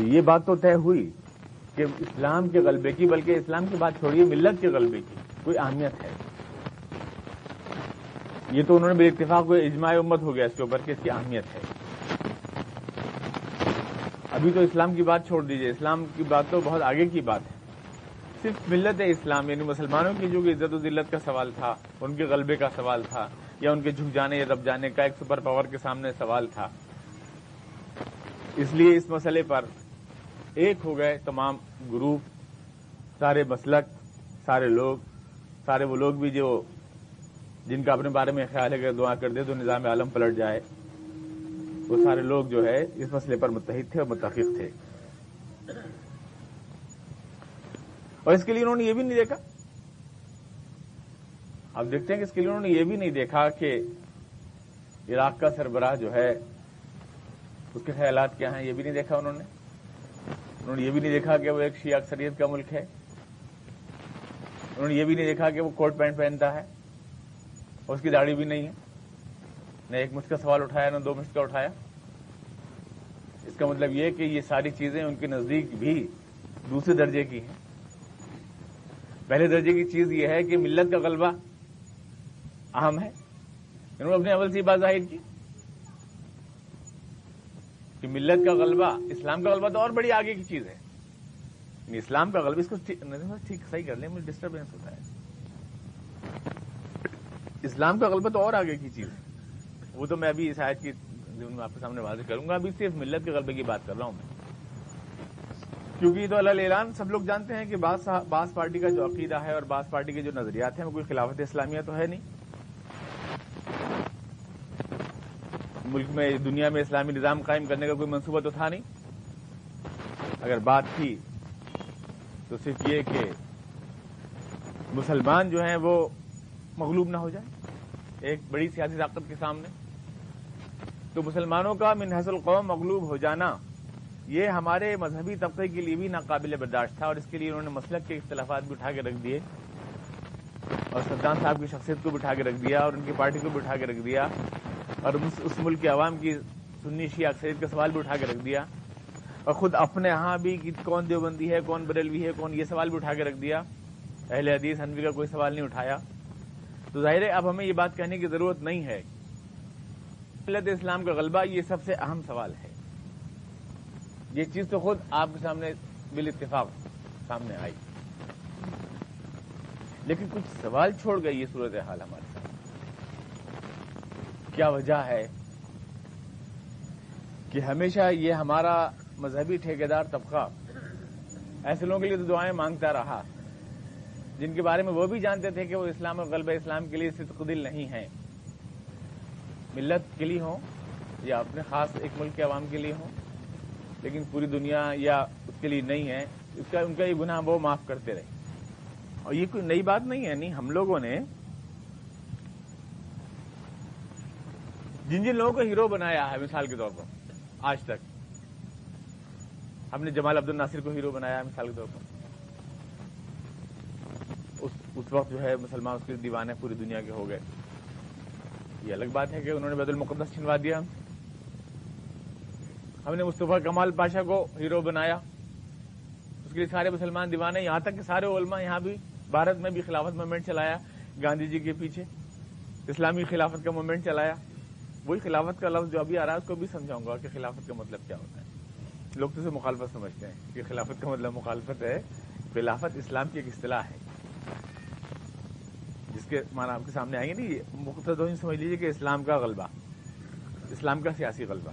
تو یہ بات تو طے ہوئی کہ اسلام کے غلبے کی، بلکہ اسلام کی بات چھوڑیے ملت کے غلبے کی کوئی اہمیت ہے۔ یہ تو انہوں نے میرے اتفاق کو اجماع امت ہو گیا اس کے اوپر کہ اس کی اہمیت ہے۔ ابھی تو اسلام کی بات چھوڑ دیجیے۔ اسلام کی بات تو بہت آگے کی بات ہے۔ صرف ملت اسلام یعنی مسلمانوں کی جو عزت و ذلت کا سوال تھا، ان کے غلبے کا سوال تھا، یا ان کے جھک جانے یا دب جانے کا ایک سپر پاور کے سامنے سوال تھا۔ اس لیے اس مسئلے پر ایک ہو گئے تمام گروپ، سارے مسلک، سارے لوگ، سارے وہ لوگ بھی جو جن کا اپنے بارے میں خیال ہے کہ دعا کر دے تو نظام عالم پلٹ جائے۔ وہ سارے لوگ جو ہے اس مسئلے پر متحد تھے اور متفق تھے۔ اور اس کے لیے انہوں نے یہ بھی نہیں دیکھا۔ اب دیکھتے ہیں کہ اس کے لیے انہوں نے یہ بھی نہیں دیکھا کہ عراق کا سربراہ جو ہے، اس کے خیالات کیا ہیں، یہ بھی نہیں دیکھا انہوں نے۔ انہوں نے یہ بھی نہیں دیکھا کہ وہ ایک شیعہ اکثریت کا ملک ہے۔ انہوں نے یہ بھی نہیں دیکھا کہ وہ کوٹ پینٹ پہنتا ہے۔ اور اس کی داڑھی بھی نہیں ہے۔ نہ ایک مشت کا سوال اٹھایا، نہ دو مشت کا اٹھایا۔ اس کا مطلب یہ کہ یہ ساری چیزیں ان کے نزدیک بھی دوسرے درجے کی ہیں۔ پہلے درجے کی چیز یہ ہے کہ ملت کا غلبہ اہم ہے۔ انہوں نے اپنے اول سے بات ظاہر کی۔ کہ ملت کا غلبہ، اسلام کا غلبہ تو اور بڑی آگے کی چیز ہے۔ یعنی اسلام کا غلبہ، اس کو ٹھیک صحیح کر لیں، مجھے ڈسٹربینس ہوتا ہے۔ اسلام کا غلبہ تو اور آگے کی چیز ہے۔ وہ تو میں ابھی اس آیت کی آپ کے سامنے واضح کروں گا، ابھی صرف ملت کے غلبے کی بات کر رہا ہوں میں۔ کیونکہ تو اللہ اعلان، سب لوگ جانتے ہیں کہ بعض پارٹی کا جو عقیدہ ہے اور بعض پارٹی کے جو نظریات ہیں، وہ کوئی خلافت اسلامیہ تو ہے نہیں۔ ملک میں، دنیا میں اسلامی نظام قائم کرنے کا کوئی منصوبہ تو تھا نہیں؟ اگر بات تھی تو صرف یہ کہ مسلمان جو ہیں وہ مغلوب نہ ہو جائے ایک بڑی سیاسی طاقت کے سامنے۔ تو مسلمانوں کا منحص القوم مغلوب ہو جانا، یہ ہمارے مذہبی طبقے کے لیے بھی ناقابل برداشت تھا اور اس کے لیے انہوں نے مسلک کے اختلافات بھی اٹھا کے رکھ دیے اور سلطان صاحب کی شخصیت کو بٹھا کے رکھ دیا اور ان کی پارٹی کو بھی اٹھا کے رکھ دیا۔ اور اس ملک کے عوام کی سنی شیعہ اکثریت کا سوال بھی اٹھا کے رکھ دیا اور خود اپنے ہاں بھی کون دیوبندی ہے، کون بریلوی ہے، کون یہ سوال بھی اٹھا کے رکھ دیا۔ اہل حدیث حنوی کا کوئی سوال نہیں اٹھایا۔ تو ظاہر ہے اب ہمیں یہ بات کہنے کی ضرورت نہیں ہے۔ ملت اسلام کا غلبہ یہ سب سے اہم سوال ہے۔ یہ چیز تو خود آپ کے سامنے بال اتفاق سامنے آئی۔ لیکن کچھ سوال چھوڑ گئی یہ صورت حال ہمارے۔ ساتھ کیا وجہ ہے کہ ہمیشہ یہ ہمارا مذہبی ٹھیکیدار طبقہ ایسے لوگوں کے لیے تو دعائیں مانگتا رہا۔ جن کے بارے میں وہ بھی جانتے تھے کہ وہ اسلام اور غلب اسلام کے لیے صدق دل نہیں ہیں۔ ملت کے لیے ہوں یا اپنے خاص ایک ملک کے عوام کے لیے ہوں، لیکن پوری دنیا یا اس کے لیے نہیں ہے۔ اس کا ان کا یہ گناہ وہ معاف کرتے رہے۔ اور یہ کوئی نئی بات نہیں ہے، نہیں، ہم لوگوں نے جن جن لوگوں کو ہیرو بنایا ہے، مثال کے طور پر، آج تک۔ ہم نے جمال عبد الناصر کو ہیرو بنایا ہے، مثال کے طور پر۔ اس وقت جو ہے، مسلمان اس کے دیوانے پوری دنیا کے ہو گئے۔ یہ الگ بات ہے کہ انہوں نے بیت المقدس چھنوا دیا۔ ہم نے مصطفیٰ کمال پاشا کو ہیرو بنایا۔ اس کے لیے سارے مسلمان دیوانے، یہاں تک کہ سارے علماء یہاں بھی، بھارت میں بھی خلافت موومنٹ چلایا، گاندھی جی کے پیچھے۔ اسلامی خلافت کا موومنٹ چلایا۔ وہی خلافت کا لفظ جو ابھی آ رہا ہے، اس کو بھی سمجھاؤں گا کہ خلافت کا مطلب کیا ہوتا ہے۔ لوگ تو اسے مخالفت سمجھتے ہیں کہ خلافت کا مطلب مخالفت ہے۔ خلافت اسلام کی ایک اصطلاح ہے۔ جس کے معنی آپ کے سامنے آئیں گے نہیں مختصر سمجھ لیجیے کہ اسلام کا غلبہ، اسلام کا سیاسی غلبہ،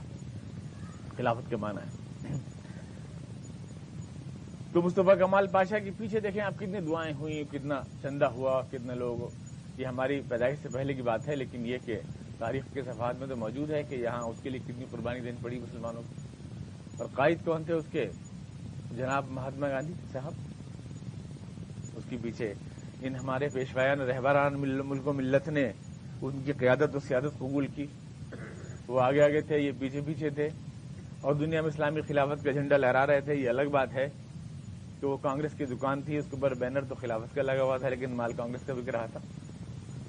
خلافت کے معنی ہے تو مصطفیٰ کمال پاشا کے پیچھے دیکھیں آپ کتنی دعائیں ہوئی کتنا چندہ ہوا، کتنے لوگ، یہ ہماری پیدائش سے پہلے کی بات ہے، لیکن یہ کہ تاریخ کے صفحات میں تو موجود ہے کہ یہاں اس کے لیے کتنی قربانی دینی پڑی مسلمانوں کو۔ اور قائد کون تھے اس کے؟ جناب مہاتما گاندھی صاحب۔ اس کے پیچھے ان ہمارے پیشوایان رہبران ملک و ملت نے ان کی قیادت و سیادت قبول کی۔ وہ آگے آگے تھے، یہ پیچھے پیچھے تھے۔ اور دنیا میں اسلامی خلافت کا جھنڈا لہرا رہے تھے، یہ الگ بات ہے کہ وہ کانگریس کی دکان تھی، اس کے اوپر بینر تو خلافت کا لگا ہوا تھا، لیکن مال کانگریس کا بک رہا تھا۔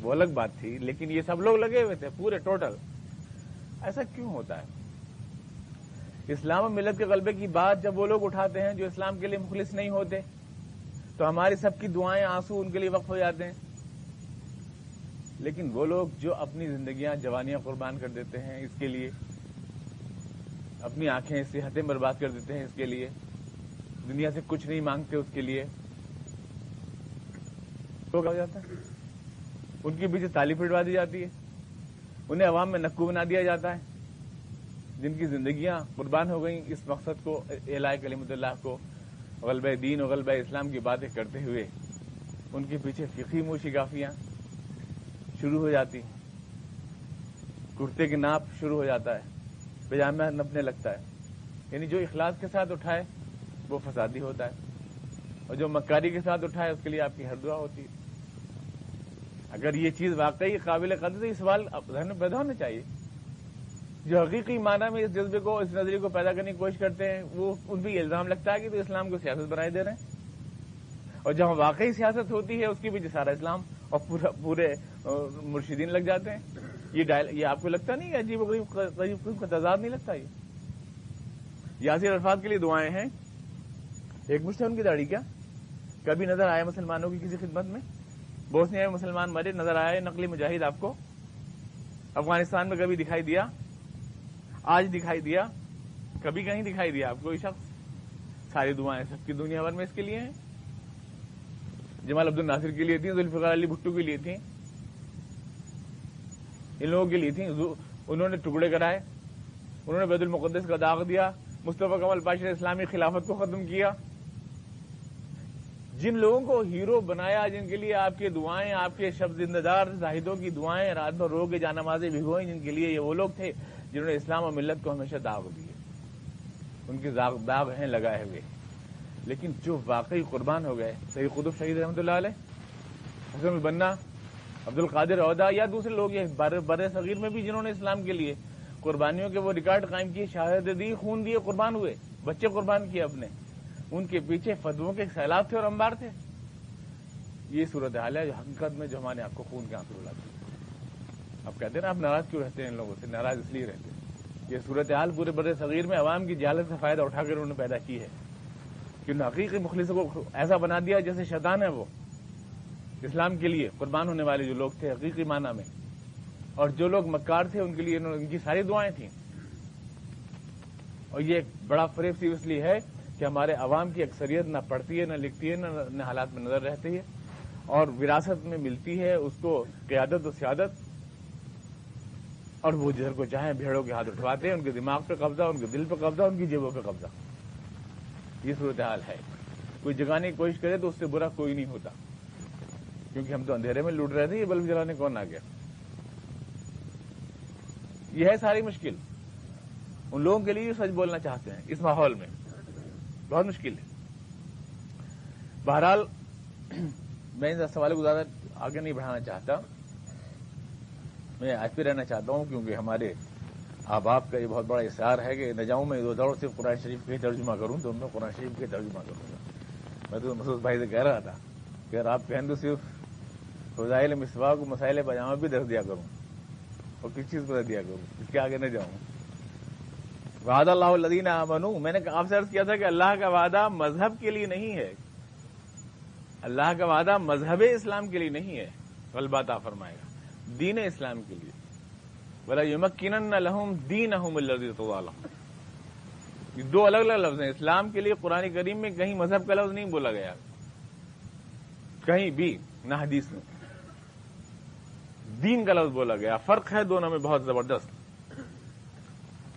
وہ الگ بات تھی، لیکن یہ سب لوگ لگے ہوئے تھے، پورے ٹوٹل۔ ایسا کیوں ہوتا ہے؟ اسلام و ملت کے غلبے کی بات جب وہ لوگ اٹھاتے ہیں جو اسلام کے لیے مخلص نہیں ہوتے، تو ہماری سب کی دعائیں آنسو ان کے لیے وقف ہو جاتے ہیں۔ لیکن وہ لوگ جو اپنی زندگیاں، جوانیاں قربان کر دیتے ہیں اس کے لیے، اپنی آنکھیں صحتیں برباد کر دیتے ہیں اس کے لیے، دنیا سے کچھ نہیں مانگتے اس کے لیے تو کیا ہو جاتا ہے؟ ان کے پیچھے تالی پھٹوا دی جاتی ہے۔ انہیں عوام میں نقو بنا دیا جاتا ہے۔ جن کی زندگیاں قربان ہو گئیں، اس مقصد کو، اعلی کلیمت اللہ کو غلب دین و غلبہ اسلام کی باتیں کرتے ہوئے ان کے پیچھے فقی منہ شگافیاں شروع ہو جاتی کرتے کی ناپ شروع ہو جاتا ہے۔ پجامہ نپنے لگتا ہے۔ یعنی جو اخلاص کے ساتھ اٹھائے، وہ فسادی ہوتا ہے۔ اور جو مکاری کے ساتھ اٹھائے، اس کے لیے آپ کی ہر دعا ہوتی ہے۔ اگر یہ چیز واقعی قابل قدر یہ سوال ذہن میں پیدا ہونا چاہیے، جو حقیقی معنی میں اس جذبے کو، اس نظریے کو پیدا کرنے کی کوشش کرتے ہیں، وہ ان پہ یہ الزام لگتا ہے کہ تو اسلام کو سیاست بنائے دے رہے ہیں۔ اور جہاں واقعی سیاست ہوتی ہے، اس کی بھی سارا اسلام اور پورے مرشدین لگ جاتے ہیں۔ یہ یہ آپ کو لگتا نہیں عجیب غریب کا تضاد نہیں لگتا یہ؟ یاسر الفاظ کے لیے دعائیں ہیں۔ ایک مشت ہے ان کی داڑھی کیا؟ کبھی نظر آئے مسلمانوں کی کسی خدمت میں؟ بہت سے مسلمان مرے، نظر آئے، نقلی مجاہد آپ کو افغانستان میں کبھی دکھائی دیا، آج دکھائی دیا، کبھی کہیں دکھائی دیا آپ کو یہ شخص۔ ساری دعائیں سب کی دنیا بھر میں اس کے لیے ہیں۔ جمال عبد الناصر کے لیے تھیں، ذوالفقار علی بھٹو کے لیے تھیں۔ ان لوگوں کے لیے تھیں۔ انہوں نے ٹکڑے کرائے انہوں نے بیت المقدس کا داغ دیا، مصطفیٰ کمل پاشا اسلامی خلافت کو ختم کیا۔ جن لوگوں کو ہیرو بنایا، جن کے لیے آپ کی دعائیں، آپ کے شب زندہ دار زاہدوں کی دعائیں، رات بھر رو کے جانمازیں بھگوئیں جن کے لیے یہ وہ لوگ تھے جنہوں نے اسلام و ملت کو ہمیشہ داغ دیے۔ ان کے داغ ہیں، لگائے ہوئے۔ لیکن جو واقعی قربان ہو گئے، سید قطب شہید رحمۃ اللہ علیہ، حسن بننا عبد القادر عہدہ، یا دوسرے لوگ، یہ بر صغیر میں بھی جنہوں نے اسلام کے لیے قربانیوں کے وہ ریکارڈ قائم کیے، شہادت دی، خون دیے، قربان ہوئے، بچے قربان کیے اپنے۔ ان کے پیچھے فتووں کے سیلاب تھے اور انبار تھے۔ یہ صورت حال ہے جو حقیقت میں جو ہمارے آپ کو خون کے آنسو لاتے آپ کہتے ہیں نا، آپ ناراض کیوں رہتے ہیں ان لوگوں سے؟ ناراض اس لیے رہتے ہیں۔ یہ صورت حال پورے بڑے صغیر میں عوام کی جہالت سے فائدہ اٹھا کر انہوں نے پیدا کی ہے۔ کہ حقیقی مخلص کو ایسا بنا دیا جیسے شیطان ہے وہ۔ اسلام کے لیے قربان ہونے والے جو لوگ تھے حقیقی معنی میں۔ اور جو لوگ مکار تھے، ان کے لیے ان کی ساری دعائیں تھیں۔ اور یہ ایک بڑا فریب سی اس لیے ہے کہ ہمارے عوام کی اکثریت نہ پڑھتی ہے، نہ لکھتی ہے، نہ حالات میں نظر رہتی ہے اور وراثت میں ملتی ہے اس کو قیادت و سیادت اور وہ جدھر کو چاہیں بھیڑوں کے ہاتھ اٹھواتے ہیں، ان کے دماغ پہ قبضہ، ان کے دل پہ قبضہ، ان کی جیبوں پہ قبضہ۔ یہ صورتحال ہے۔ کوئی جگانے کی کوشش کرے تو اس سے برا کوئی نہیں ہوتا۔ کیونکہ ہم تو اندھیرے میں لوٹ رہے تھے، یہ بلب جلانے کون آ گیا؟ یہ ہے ساری مشکل۔ ان لوگوں کے لیے سچ بولنا چاہتے ہیں، اس ماحول میں۔ بہت مشکل ہے۔ بہرحال، میں ان سوال کو زیادہ آگے نہیں بڑھانا چاہتا۔ میں آج بھی رہنا چاہتا ہوں کیونکہ ہمارے آپ کا یہ بہت بڑا احسار ہے کہ نہ جاؤں میں دو دور صرف قرآن شریف کے ترجمہ کروں تو میں قرآن شریف کے ترجمہ کروں گا۔ میں تو مسعود بھائی سے کہہ رہا تھا کہ اگر آپ کہیں تو صرف فضائل مسوا کو مسائل پاجامہ بھی درد دیا کروں اور کس چیز کو دیا کروں؟ اس کے آگے نہ جاؤں۔ وعدہ اللہ الدین بنو میں نے آپ سے عرض کیا تھا کہ اللہ کا وعدہ مذہب کے لیے نہیں ہے۔ اللہ کا وعدہ مذہب اسلام کے لیے نہیں ہے۔ غلبات فرمائے گا۔ دین اسلام کے لیے۔ بلا یمکن لہم دین یہ دو الگ الگ لفظ ہیں۔ اسلام کے لیے قرآن کریم میں کہیں مذہب کا لفظ نہیں بولا گیا۔ کہیں بھی، نہ حدیث میں۔ دین کا لفظ بولا گیا۔ فرق ہے دونوں میں بہت زبردست۔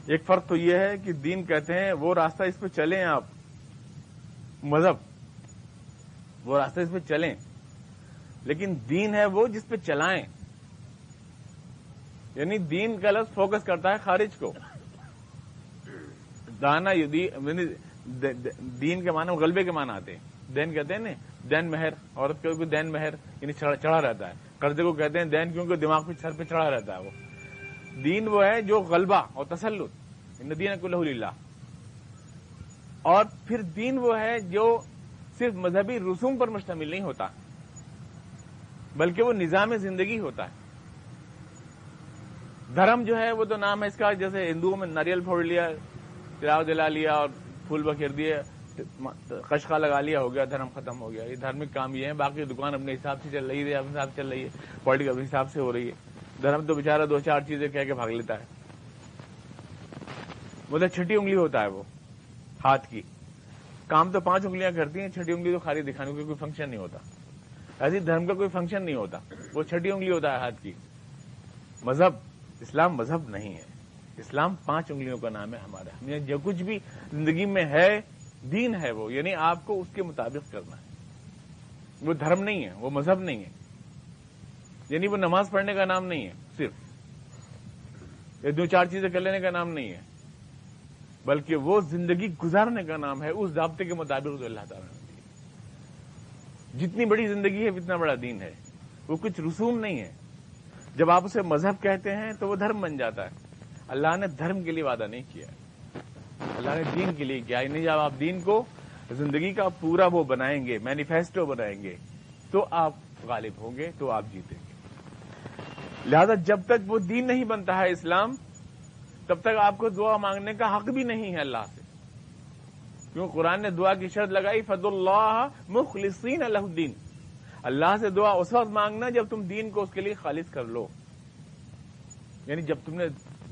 ایک فرق تو یہ ہے کہ دین کہتے ہیں، وہ راستہ اس پہ چلیں آپ۔ مذہب۔ وہ راستہ اس پہ چلیں۔ لیکن دین ہے وہ جس پہ چلائیں۔ یعنی دین کا لفظ فوکس کرتا ہے خارج کو۔ دانا یعنی دین کے معنی غلبے کے معنی آتے ہیں۔ دین کہتے ہیں نا، دین مہر، عورت کے دین مہر یعنی چڑھا رہتا ہے۔ قرضے کو کہتے ہیں دین کیونکہ دماغ پہ، سر پہ چڑھا رہتا ہے وہ۔ دین وہ ہے جو غلبہ اور تسلط دین کو اللہ اور پھر دین وہ ہے جو صرف مذہبی رسوم پر مشتمل نہیں ہوتا، بلکہ وہ نظام زندگی ہوتا ہے۔ دھرم جو ہے وہ تو نام ہے اس کا، جیسے ہندوؤں میں ناریل پھوڑ لیا، چراغ جلا لیا اور پھول بکھیر دیے کشخا لگا لیا، ہو گیا، دھرم ختم ہو گیا۔ یہ دھارمک کام یہ ہے باقی دکان اپنے حساب سے چل رہی ہے، اپنے حساب سے چل رہی ہے پالیٹیکل اپنے حساب سے ہو رہی ہے۔ دھرم تو بےچارا دو چار چیزیں کہہ کے بھاگ لیتا ہے۔ مطلب چھٹی انگلی ہوتا ہے وہ، ہاتھ کی۔ کام تو پانچ انگلیاں کرتی ہیں، چھٹی انگلی تو خالی دکھانے کا کوئی فنکشن نہیں ہوتا۔ ایسی دھرم کا کوئی فنکشن نہیں ہوتا۔ وہ چھٹی انگلی ہوتا ہے ہاتھ کی۔ مذہب، اسلام مذہب نہیں ہے۔ اسلام پانچ انگلیوں کا نام ہے ہمارا۔ جو کچھ بھی زندگی میں ہے، دین ہے وہ یعنی آپ کو اس کے مطابق کرنا ہے۔ وہ دھرم نہیں ہے، وہ مذہب نہیں ہے۔ یعنی وہ نماز پڑھنے کا نام نہیں ہے، صرف۔ یہ دو چار چیزیں کر لینے کا نام نہیں ہے، بلکہ وہ زندگی گزارنے کا نام ہے، اس ضابطے کے مطابق جو اللہ تعالیٰ نے جتنی بڑی زندگی ہے، اتنا بڑا دین ہے۔ وہ کچھ رسوم نہیں ہے۔ جب آپ اسے مذہب کہتے ہیں، تو وہ دھرم بن جاتا ہے۔ اللہ نے دھرم کے لیے وعدہ نہیں کیا اللہ نے دین کے لیے کیا یعنی جب آپ دین کو، زندگی کا پورا وہ بنائیں گے، مینیفیسٹو بنائیں گے، تو آپ غالب ہوں گے، تو آپ جیتیں گے لہذا جب تک وہ دین نہیں بنتا ہے اسلام، تب تک آپ کو دعا مانگنے کا حق بھی نہیں ہے اللہ سے۔ کیوں؟ قرآن نے دعا کی شرط لگائی فد اللہ مخلصین اللہ الدین اللہ سے دعا اس وقت مانگنا جب تم دین کو اس کے لیے خالص کر لو۔ یعنی جب تم نے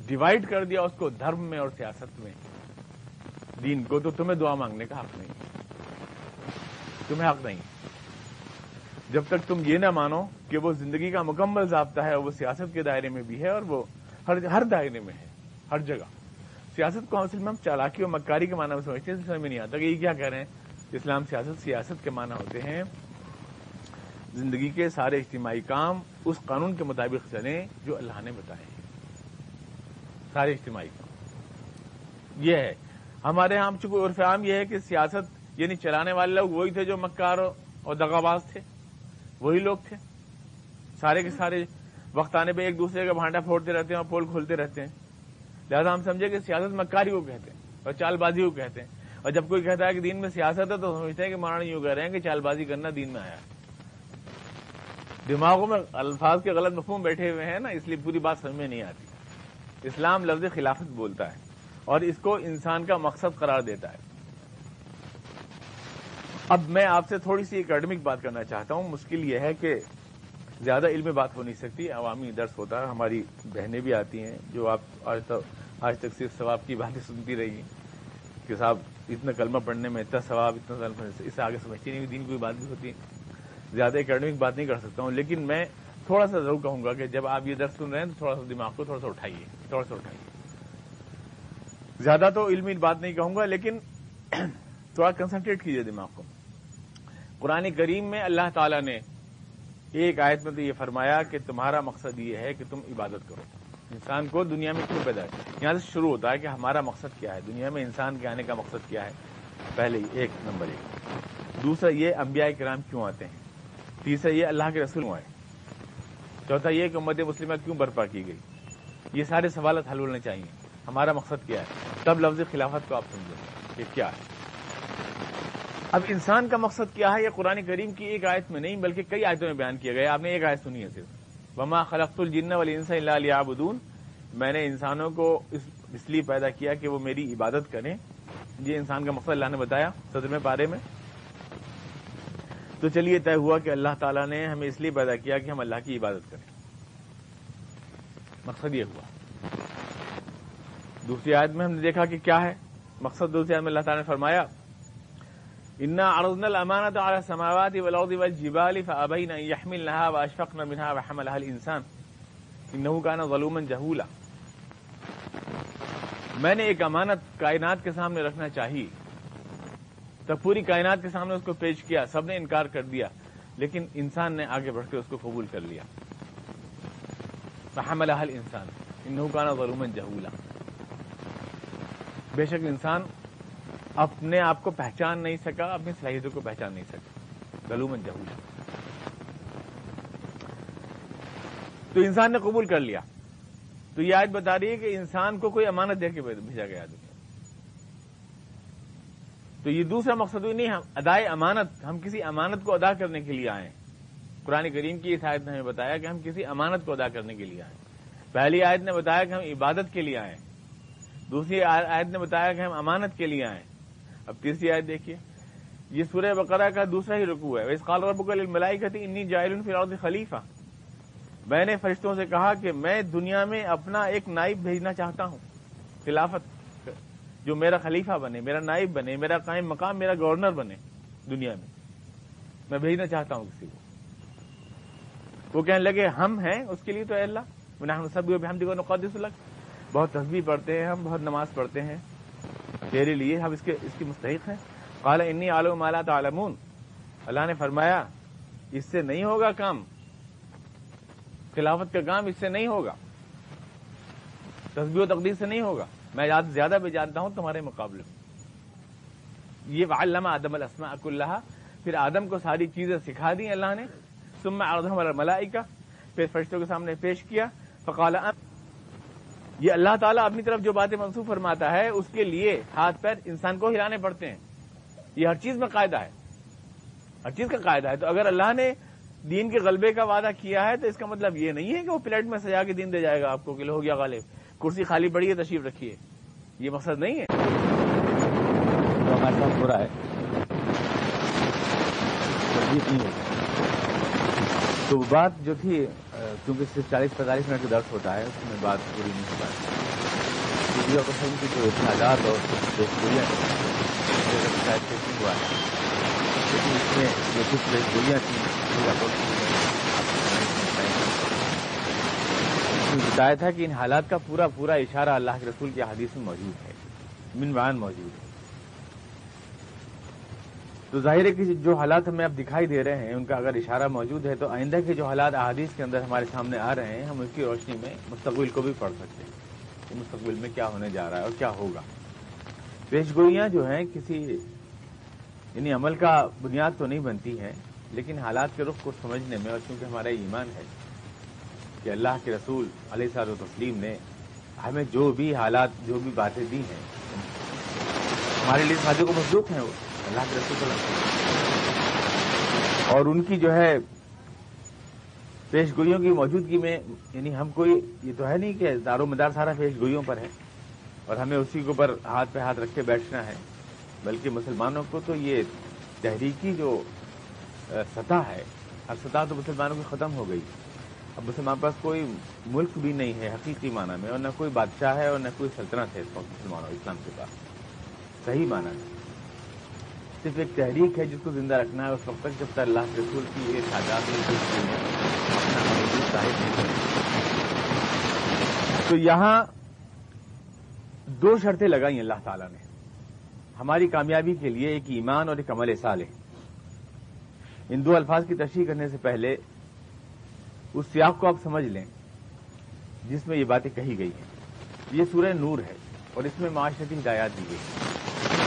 ڈیوائڈ کر دیا اس کو دھرم میں اور سیاست میں۔ دین کو تو تمہیں دعا مانگنے کا حق نہیں۔ تمہیں حق نہیں۔ جب تک تم یہ نہ مانو کہ وہ زندگی کا مکمل ضابطہ ہے وہ سیاست کے دائرے میں بھی ہے اور وہ ہر دائرے میں ہے، ہر جگہ۔ سیاست کونسل میں ہم چالاکی اور مکاری کے معنی میں سمجھتے ہیں سمجھ میں نہیں آتا کہ یہ کیا کہہ رہے ہیں۔ اسلام سیاست سیاست کے معنی ہوتے ہیں۔ زندگی کے سارے اجتماعی کام اس قانون کے مطابق چلیں جو اللہ نے بتائے سارے اجتماعی کام۔ یہ ہے۔ ہمارے یہاں چونکہ عرف عام یہ ہے کہ سیاست یعنی چلانے والے لوگ وہی تھے جو مکار اور دغاباز تھے۔ وہی لوگ تھے۔ سارے کے سارے وقت آنے پہ ایک دوسرے کا بھانڈا پھوڑتے رہتے ہیں اور پول کھولتے رہتے ہیں۔ لہٰذا ہم سمجھے کہ سیاست مکاری کو کہتے ہیں اور چال بازی کو کہتے ہیں۔ اور جب کوئی کہتا ہے کہ دین میں سیاست ہے تو سمجھتے ہیں کہ مانا یوں کہہ رہے ہیں کہ چال بازی کرنا دین میں آیا۔ دماغوں میں الفاظ کے غلط مفہوم بیٹھے ہوئے ہیں نا، اس لیے پوری بات سمجھ میں نہیں آتی۔ اسلام لفظ خلافت بولتا ہے اور اس کو انسان کا مقصد قرار دیتا ہے۔ اب میں آپ سے تھوڑی سی اکیڈمک بات کرنا چاہتا ہوں۔ مشکل یہ ہے کہ زیادہ علم بات ہو نہیں سکتی، عوامی درس ہوتا ہے، ہماری بہنیں بھی آتی ہیں جو آپ آج تک آج تک صرف ثواب کی باتیں سنتی رہی کہ صاحب، اتنا کلمہ پڑھنے میں، اتنا ثواب، اتنا اس آگے سمجھتی نہیں، دین کوئی بات بھی ہوتی۔ زیادہ اکیڈمک بات نہیں کر سکتا ہوں، لیکن میں تھوڑا سا ضرور کہوں گا کہ جب آپ یہ درس سن رہے ہیں تو تھوڑا سا دماغ کو تھوڑا سا اٹھائیے، تھوڑا سا اٹھائیے۔ زیادہ تو علمی بات نہیں کہوں گا، لیکن تھوڑا کنسنٹریٹ کیجیے دماغ کو۔ قرآن کریم میں اللہ تعالیٰ نے ایک آیت میں تو یہ فرمایا کہ تمہارا مقصد یہ ہے کہ تم عبادت کرو۔ انسان کو دنیا میں کیوں پیدا ہے؟ یہاں سے شروع ہوتا ہے کہ ہمارا مقصد کیا ہے؟ دنیا میں انسان کے آنے کا مقصد کیا ہے؟ پہلے ایک نمبر ایک۔ دوسرا یہ انبیاء کرام کیوں آتے ہیں؟ تیسرا یہ اللہ کے رسول آئے؟ چوتھا یہ کہ امت مسلمہ کیوں برپا کی گئی؟ یہ سارے سوالات حل ہونے چاہیے ہمارا مقصد کیا ہے؟ تب لفظ خلافت کو آپ سمجھیں کہ کیا ہے؟ اب انسان کا مقصد کیا ہے؟ یہ قرآن کریم کی ایک آیت میں نہیں، بلکہ کئی آیتوں میں بیان کیا گیا آپ نے ایک آیت سنی ہے صرف۔ وما خلقت الجن والانس الا ليعبدون۔ میں نے انسانوں کو اس لیے پیدا کیا کہ وہ میری عبادت کریں۔ یہ انسان کا مقصد اللہ نے بتایا صدر پارے میں۔ تو چلیے، طے ہوا کہ اللہ تعالیٰ نے ہمیں اس لیے پیدا کیا کہ ہم اللہ کی عبادت کریں۔ مقصد یہ ہوا۔ دوسری آیت میں ہم نے دیکھا کہ کیا ہے۔ مقصد دوسری آیت میں اللہ تعالیٰ نے فرمایا انا عرضنا الامانه على السماوات والارض والجبال فابين ان يحملنها واشفقن منها وحملها الانسان انه كان ظلوما جهولا. میں نے ایک امانت کائنات کے سامنے رکھنا چاہیے تب پوری کائنات کے سامنے اس کو پیش کیا، سب نے انکار کر دیا، لیکن انسان نے آگے بڑھ کے اس کو قبول کر لیا۔ وحملها الانسان انه كان ظلوما جهولا۔ بے شک انسان اپنے آپ کو پہچان نہیں سکا، اپنی صلاحیتوں کو پہچان نہیں سکا۔ گلومن جہول تو انسان نے قبول کر لیا۔ تو یہ آج بتا رہی ہے کہ انسان کو کوئی امانت دے کے بھیجا گیا۔ دنیا تو یہ دوسرا مقصد نہیں، ہم ادائے امانت، ہم کسی امانت کو ادا کرنے کے لیے آئے۔ قرآن کریم کی اس آیت نے ہمیں بتایا کہ ہم کسی امانت کو ادا کرنے کے لیے آئے۔ پہلی آیت نے بتایا کہ ہم عبادت کے لیے آئے۔ دوسری آیت نے بتایا کہ ہم امانت کے لیے آئے۔ اب تیسری آیت دیکھیے؟ یہ سورہ بقرہ کا دوسرا ہی رکوع ہے۔ اس قال رب ملائی کہتی انی جائل فی خلیفہ میں نے فرشتوں سے کہا کہ میں دنیا میں اپنا ایک نائب بھیجنا چاہتا ہوں۔ خلافت۔ جو میرا خلیفہ بنے، میرا نائب بنے، میرا قائم مقام، میرا گورنر بنے دنیا میں۔ میں بھیجنا چاہتا ہوں کسی کو۔ وہ کہنے لگے، ہم ہیں اس کے لیے تو اے اللہ۔ ہم سب ہم دیکھو نقدس الگ بہت تصویر پڑھتے ہیں ہم، بہت نماز پڑھتے ہیں۔ تیرے لیے ہم اس کے اس کی مستحق ہیں۔ قال انی عالم مالا تعلمون۔ اللہ نے فرمایا، اس سے نہیں ہوگا کام۔ خلافت کا کام اس سے نہیں ہوگا۔ تصویر و تقدیر سے نہیں ہوگا۔ میں زیادہ بھی جانتا ہوں تمہارے مقابلے میں۔ یہ علامہ آدم السما اک اللہ پھر آدم کو ساری چیزیں سکھا دی اللہ نے۔ تم آدم ملائی کا پھر فرشتوں کے سامنے پیش کیا۔ فقال یہ اللہ تعالیٰ اپنی طرف جو باتیں منسوخ فرماتا ہے، اس کے لیے ہاتھ پیر انسان کو ہلانے پڑتے ہیں۔ یہ ہر چیز میں قاعدہ ہے۔ ہر چیز کا قاعدہ ہے۔ تو اگر اللہ نے دین کے غلبے کا وعدہ کیا ہے، تو اس کا مطلب یہ نہیں ہے کہ وہ پلیٹ میں سجا کے دین دے جائے گا آپ کو کہ ہو گیا غالب، کرسی خالی پڑی ہے، تشریف رکھیے۔ یہ مقصد نہیں ہے۔ تو ہمارے ساتھ ہو رہا ہے۔ تو بات جو تھی کیونکہ صرف چالیس پینتالیس منٹ کا درد ہوتا ہے، اس میں بات پوری نہیں ہو پاتی۔ قسم کی جو تعداد اور گولیاں ہوا۔ ہے لیکن اس میں جو کچھ گولیاں تھیں بتایا تھا کہ ان حالات کا پورا پورا اشارہ اللہ کے رسول کی حدیث میں موجود ہے، منوان موجود ہے۔ تو ظاہر ہے کہ جو حالات ہمیں اب دکھائی دے رہے ہیں، ان کا اگر اشارہ موجود ہے تو آئندہ کے جو حالات احادیث کے اندر ہمارے سامنے آ رہے ہیں، ہم اس کی روشنی میں مستقبل کو بھی پڑھ سکتے ہیں۔ کہ مستقبل میں کیا ہونے جا رہا ہے اور کیا ہوگا۔ پیش گوئیاں جو ہیں، کسی یعنی عمل کا بنیاد تو نہیں بنتی ہیں، لیکن حالات کے رخ کو سمجھنے میں اور چونکہ ہمارا ایمان ہے کہ اللہ کے رسول علیہ صاحب تسلیم نے ہمیں جو بھی حالات، جو بھی باتیں دی ہیں، ہمارے لیے ساتھیوں کو مضبوط ہیں وہ۔ اللہ کے رسول اور ان کی جو ہے پیش گوئیوں کی موجودگی میں یعنی ہم کوئی، یہ تو ہے نہیں کہ دار و مدار سارا پیش گوئیوں پر ہے، اور ہمیں اسی کے اوپر ہاتھ پہ ہاتھ رکھ کے بیٹھنا ہے۔ بلکہ مسلمانوں کو تو یہ تحریکی جو سطح ہے، ہر سطح تو مسلمانوں کی ختم ہو گئی۔ اب مسلمان پاس کوئی ملک بھی نہیں ہے حقیقی معنی میں، اور نہ کوئی بادشاہ ہے اور نہ کوئی سلطنت ہے مسلمانوں، اسلام کے پاس۔ صحیح معنی ہے صرف ایک تحریک ہے جس کو زندہ رکھنا ہے، اس وقت تک جب تک اللہ کے رسول کی یہ تعداد تو یہاں دو شرطیں لگائی اللہ تعالی نے۔ ہماری کامیابی کے لیے ایک ایمان اور ایک عمل سال ہے ان دو الفاظ کی تشریح کرنے سے پہلے اس سیاق کو آپ سمجھ لیں، جس میں یہ باتیں کہی گئی ہیں۔ یہ سورہ نور ہے اور اس میں معاشرتی ہدایات دی گئی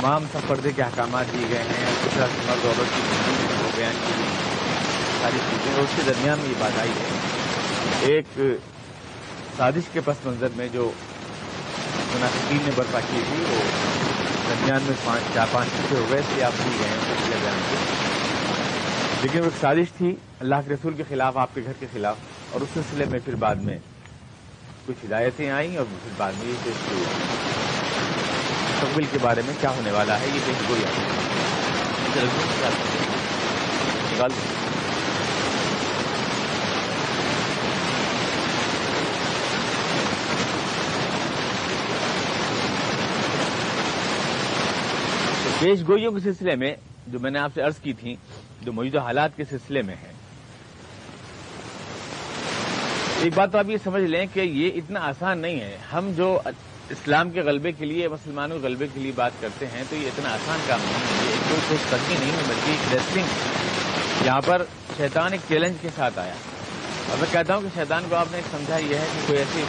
تمام سب پردے کے احکامات دیے گئے ہیں کس طرح مرد کی زندگی وہ بیان کی گئی ساری چیزیں، اور اس کے درمیان میں یہ بات آئی ہے۔ ایک سازش کے پس منظر میں جو مناسبین نے برپا کی تھی، وہ درمیان میں پانچ، چار، پانچ ہفتے ہو گئے، اس لیے آپ بھول گئے ہیں پچھلے بیان کے لیکن وہ ایک سازش تھی، اللہ کے رسول کے خلاف، آپ کے گھر کے خلاف، اور اس سلسلے میں پھر بعد میں کچھ ہدایتیں آئیں اور پھر بعد میں یہ پیش ہوئی۔ مستقبل کے بارے میں کیا ہونے والا ہے؟ یہ پیش گوئی پیش گوئیوں کے سلسلے میں جو میں نے آپ سے عرض کی تھی جو موجودہ حالات کے سلسلے میں ہے ایک بات تو آپ یہ سمجھ لیں کہ یہ اتنا آسان نہیں ہے۔ ہم جو اسلام کے غلبے کے لیے مسلمانوں کے غلبے کے لیے بات کرتے ہیں تو یہ اتنا آسان کام نہیں ہے، یہ کوئی کچھ قدمی نہیں ہے، بلکہ ایک ریسلنگ یہاں پر شیطان ایک چیلنج کے ساتھ آیا۔ اور میں کہتا ہوں کہ شیطان کو آپ نے سمجھا یہ ہے کہ کوئی ایسی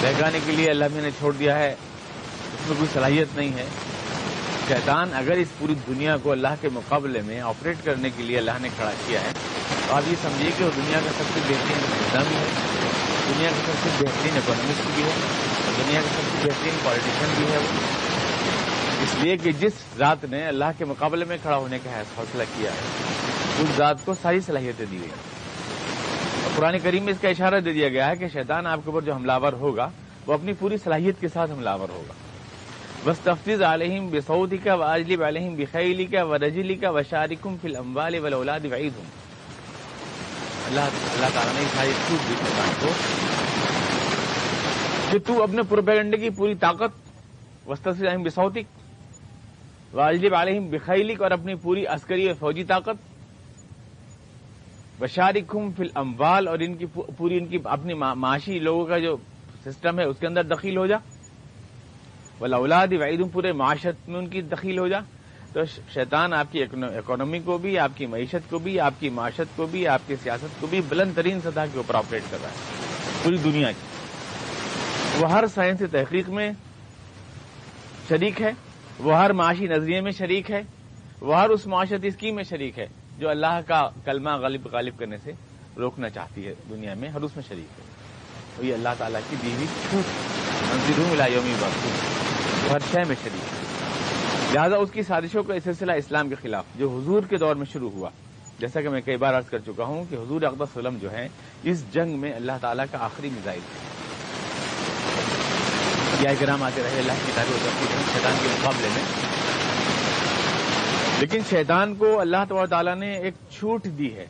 بہگانے کے لیے اللہ نے چھوڑ دیا ہے، اس میں کوئی صلاحیت نہیں ہے۔ شیطان اگر اس پوری دنیا کو اللہ کے مقابلے میں آپریٹ کرنے کے لیے اللہ نے کھڑا کیا ہے، تو آپ یہ سمجھیے کہ وہ دنیا کا سب سے بہترین بھی ہے۔ دنیا کا سب سے بہترین اکانومسٹ بھی ہے، دنیا کا سب سے بہترین پالیٹیشین بھی ہے وہ۔ اس لیے کہ جس ذات نے اللہ کے مقابلے میں کھڑا ہونے کا حوصلہ کیا ہے، اس ذات کو ساری صلاحیتیں دی گئی اور پرانی کریم میں اس کا اشارہ دے دیا گیا ہے کہ شیطان آپ کے اوپر جو حملہ ہوگا، وہ اپنی پوری صلاحیت کے ساتھ حملہ ہوگا۔ بس تفصیل علیہم بے سعودی کا و اجلب علیہم بخیلی کا و رجلی کا و شارکم فل اموال ولاد وعید ہوں اللہ اللہ تعالیٰ نے ساری چھوٹ دی شیطان کو کہ تو اپنے پروپیگنڈے کی پوری طاقت وسطی علیہم بسعودی و اجلب علیہم بخیلک اور اپنی پوری عسکری اور فوجی طاقت۔ بشارکم فل اموال اور ان کی پوری ان کی اپنی معاشی لوگوں کا جو سسٹم ہے، اس کے اندر دخیل ہو جا۔ ولا اولاد وعید پورے معاشرت میں ان کی دخیل ہو جا۔ تو شیطان آپ کی اکانومی کو بھی، آپ کی معیشت کو بھی، آپ کی معاشرت کو بھی، آپ کی سیاست کو بھی بلند ترین سطح کے اوپر آپریٹ کر رہا ہے، پوری دنیا کی۔ وہ ہر سائنسی تحقیق میں شریک ہے، وہ ہر معاشی نظریے میں شریک ہے، وہ ہر اس معاشرتی اسکیم میں شریک ہے جو اللہ کا کلمہ غالب غالب کرنے سے روکنا چاہتی ہے دنیا میں، ہر اس میں شریک ہے۔ تو یہ اللہ تعالیٰ کی بیوی منظر ہوں یومی وقت ہر شہ میں شریک ہے۔ لہٰذا اس کی سازشوں کا سلسلہ اسلام کے خلاف جو حضور کے دور میں شروع ہوا، جیسا کہ میں کئی بار عرض کر چکا ہوں کہ حضور اقبال وسلم جو ہیں، اس جنگ میں اللہ تعالیٰ کا آخری مزائل ہے۔ یا گرام آتے رہے، اللہ کی شیطان کے مقابلے میں۔ لیکن شیطان کو اللہ تعالیٰ نے ایک چھوٹ دی ہے۔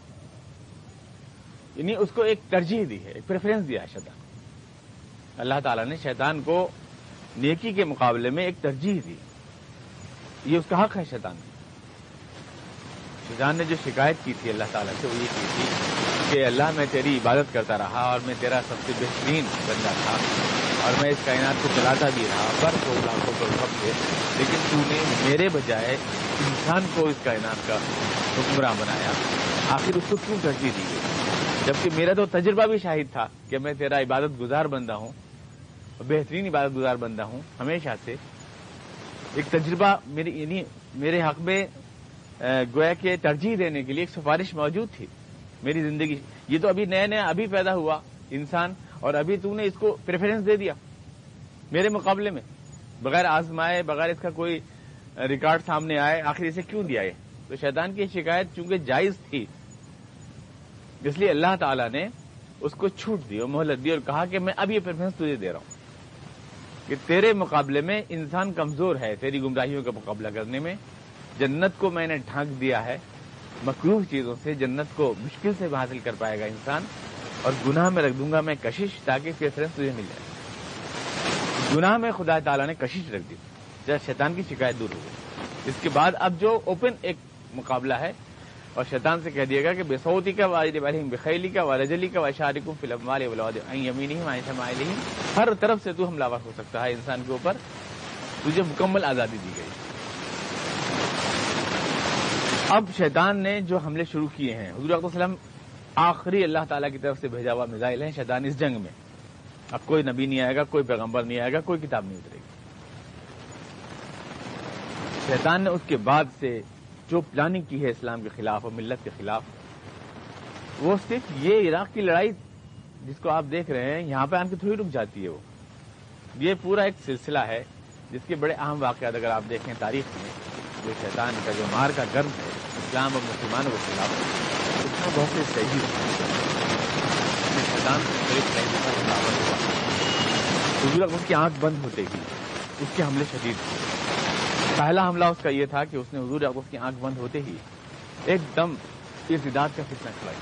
یعنی اس کو ایک ترجیح دی ہے، ایک پریفرنس دیا ہے شیطان۔ اللہ تعالیٰ نے شیطان کو نیکی کے مقابلے میں ایک ترجیح دی۔ یہ اس کا حق ہے شیطان شیطان نے جو شکایت کی تھی اللہ تعالیٰ سے، وہ یہ کی تھی کہ اللہ میں تیری عبادت کرتا رہا اور میں تیرا سب سے بہترین بندہ تھا اور میں اس کائنات کو چلاتا بھی رہا، پر کو لاکھوں کو سب سے لیکن تو نے میرے بجائے انسان کو اس کائنات کا حکمراں بنایا۔ آخر اس کو کیوں ترجیح دی گئی؟ جبکہ میرا تو تجربہ بھی شاہد تھا کہ میں تیرا عبادت گزار بندہ ہوں، بہترین عبادت گزار بندہ ہوں، ہمیشہ سے ایک تجربہ میری یعنی میرے حق میں گویا کے ترجیح دینے کے لیے ایک سفارش موجود تھی میری زندگی۔ یہ تو ابھی نیا نیا ابھی پیدا ہوا انسان، اور ابھی تو نے اس کو پریفرنس دے دیا میرے مقابلے میں۔ بغیر آزمائے، بغیر اس کا کوئی ریکارڈ سامنے آئے، آخر اسے کیوں دیا ہے تو شیطان کی شکایت چونکہ جائز تھی، اس لیے اللہ تعالی نے اس کو چھوٹ دی اور مہلت دی اور کہا کہ میں اب یہ پریفرنس تجھے دے رہا ہوں۔ کہ تیرے مقابلے میں انسان کمزور ہے، تیری گمراہیوں کا مقابلہ کرنے میں۔ جنت کو میں نے ڈھانک دیا ہے۔ مقروف چیزوں سے جنت کو مشکل سے حاصل کر پائے گا انسان۔ اور گناہ میں رکھ دوں گا میں کشش تاکہ پریفرنس تجھے مل جائے۔ گناہ میں خدا تعالیٰ نے کشش رکھ دی۔ جب شیطان کی شکایت دور ہو گئی۔ اس کے بعد اب جو اوپن ایک مقابلہ ہے اور شیطان سے کہہ دیا گا کہ بے سعودی کا واجد والم بخیلی کا والجلی کا واشارکم فلم والے ولاد یمین ہر طرف سے تو حملہ ور ہو سکتا ہے انسان کے اوپر۔ تجھے مکمل آزادی دی گئی۔ اب شیطان نے جو حملے شروع کیے ہیں، حضور وسلم آخری اللہ تعالیٰ کی طرف سے بھیجا ہوا میزائل ہیں، شیطان اس جنگ میں۔ اب کوئی نبی نہیں آئے گا، کوئی پیغمبر نہیں آئے گا، کوئی کتاب نہیں اترے گی۔ شیطان نے اس کے بعد سے جو پلاننگ کی ہے اسلام کے خلاف اور ملت کے خلاف، وہ صرف یہ عراق کی لڑائی جس کو آپ دیکھ رہے ہیں، یہاں پہ آن کے تھوڑی رک جاتی ہے وہ۔ یہ پورا ایک سلسلہ ہے جس کے بڑے اہم واقعات اگر آپ دیکھیں تاریخ میں، جو شیطان کا، جو مار کا گرم ہے، اسلام اور مسلمانوں کے خلاف اس میں بہت سے صحیح شیطان اس کی آنکھ بند ہوتے ہی، اس کے حملے شدید۔ تھے پہلا حملہ اس کا یہ تھا کہ اس نے حضور اس کی آنکھ بند ہوتے ہی ایک دم ارتداد کا فتنہ کھڑائی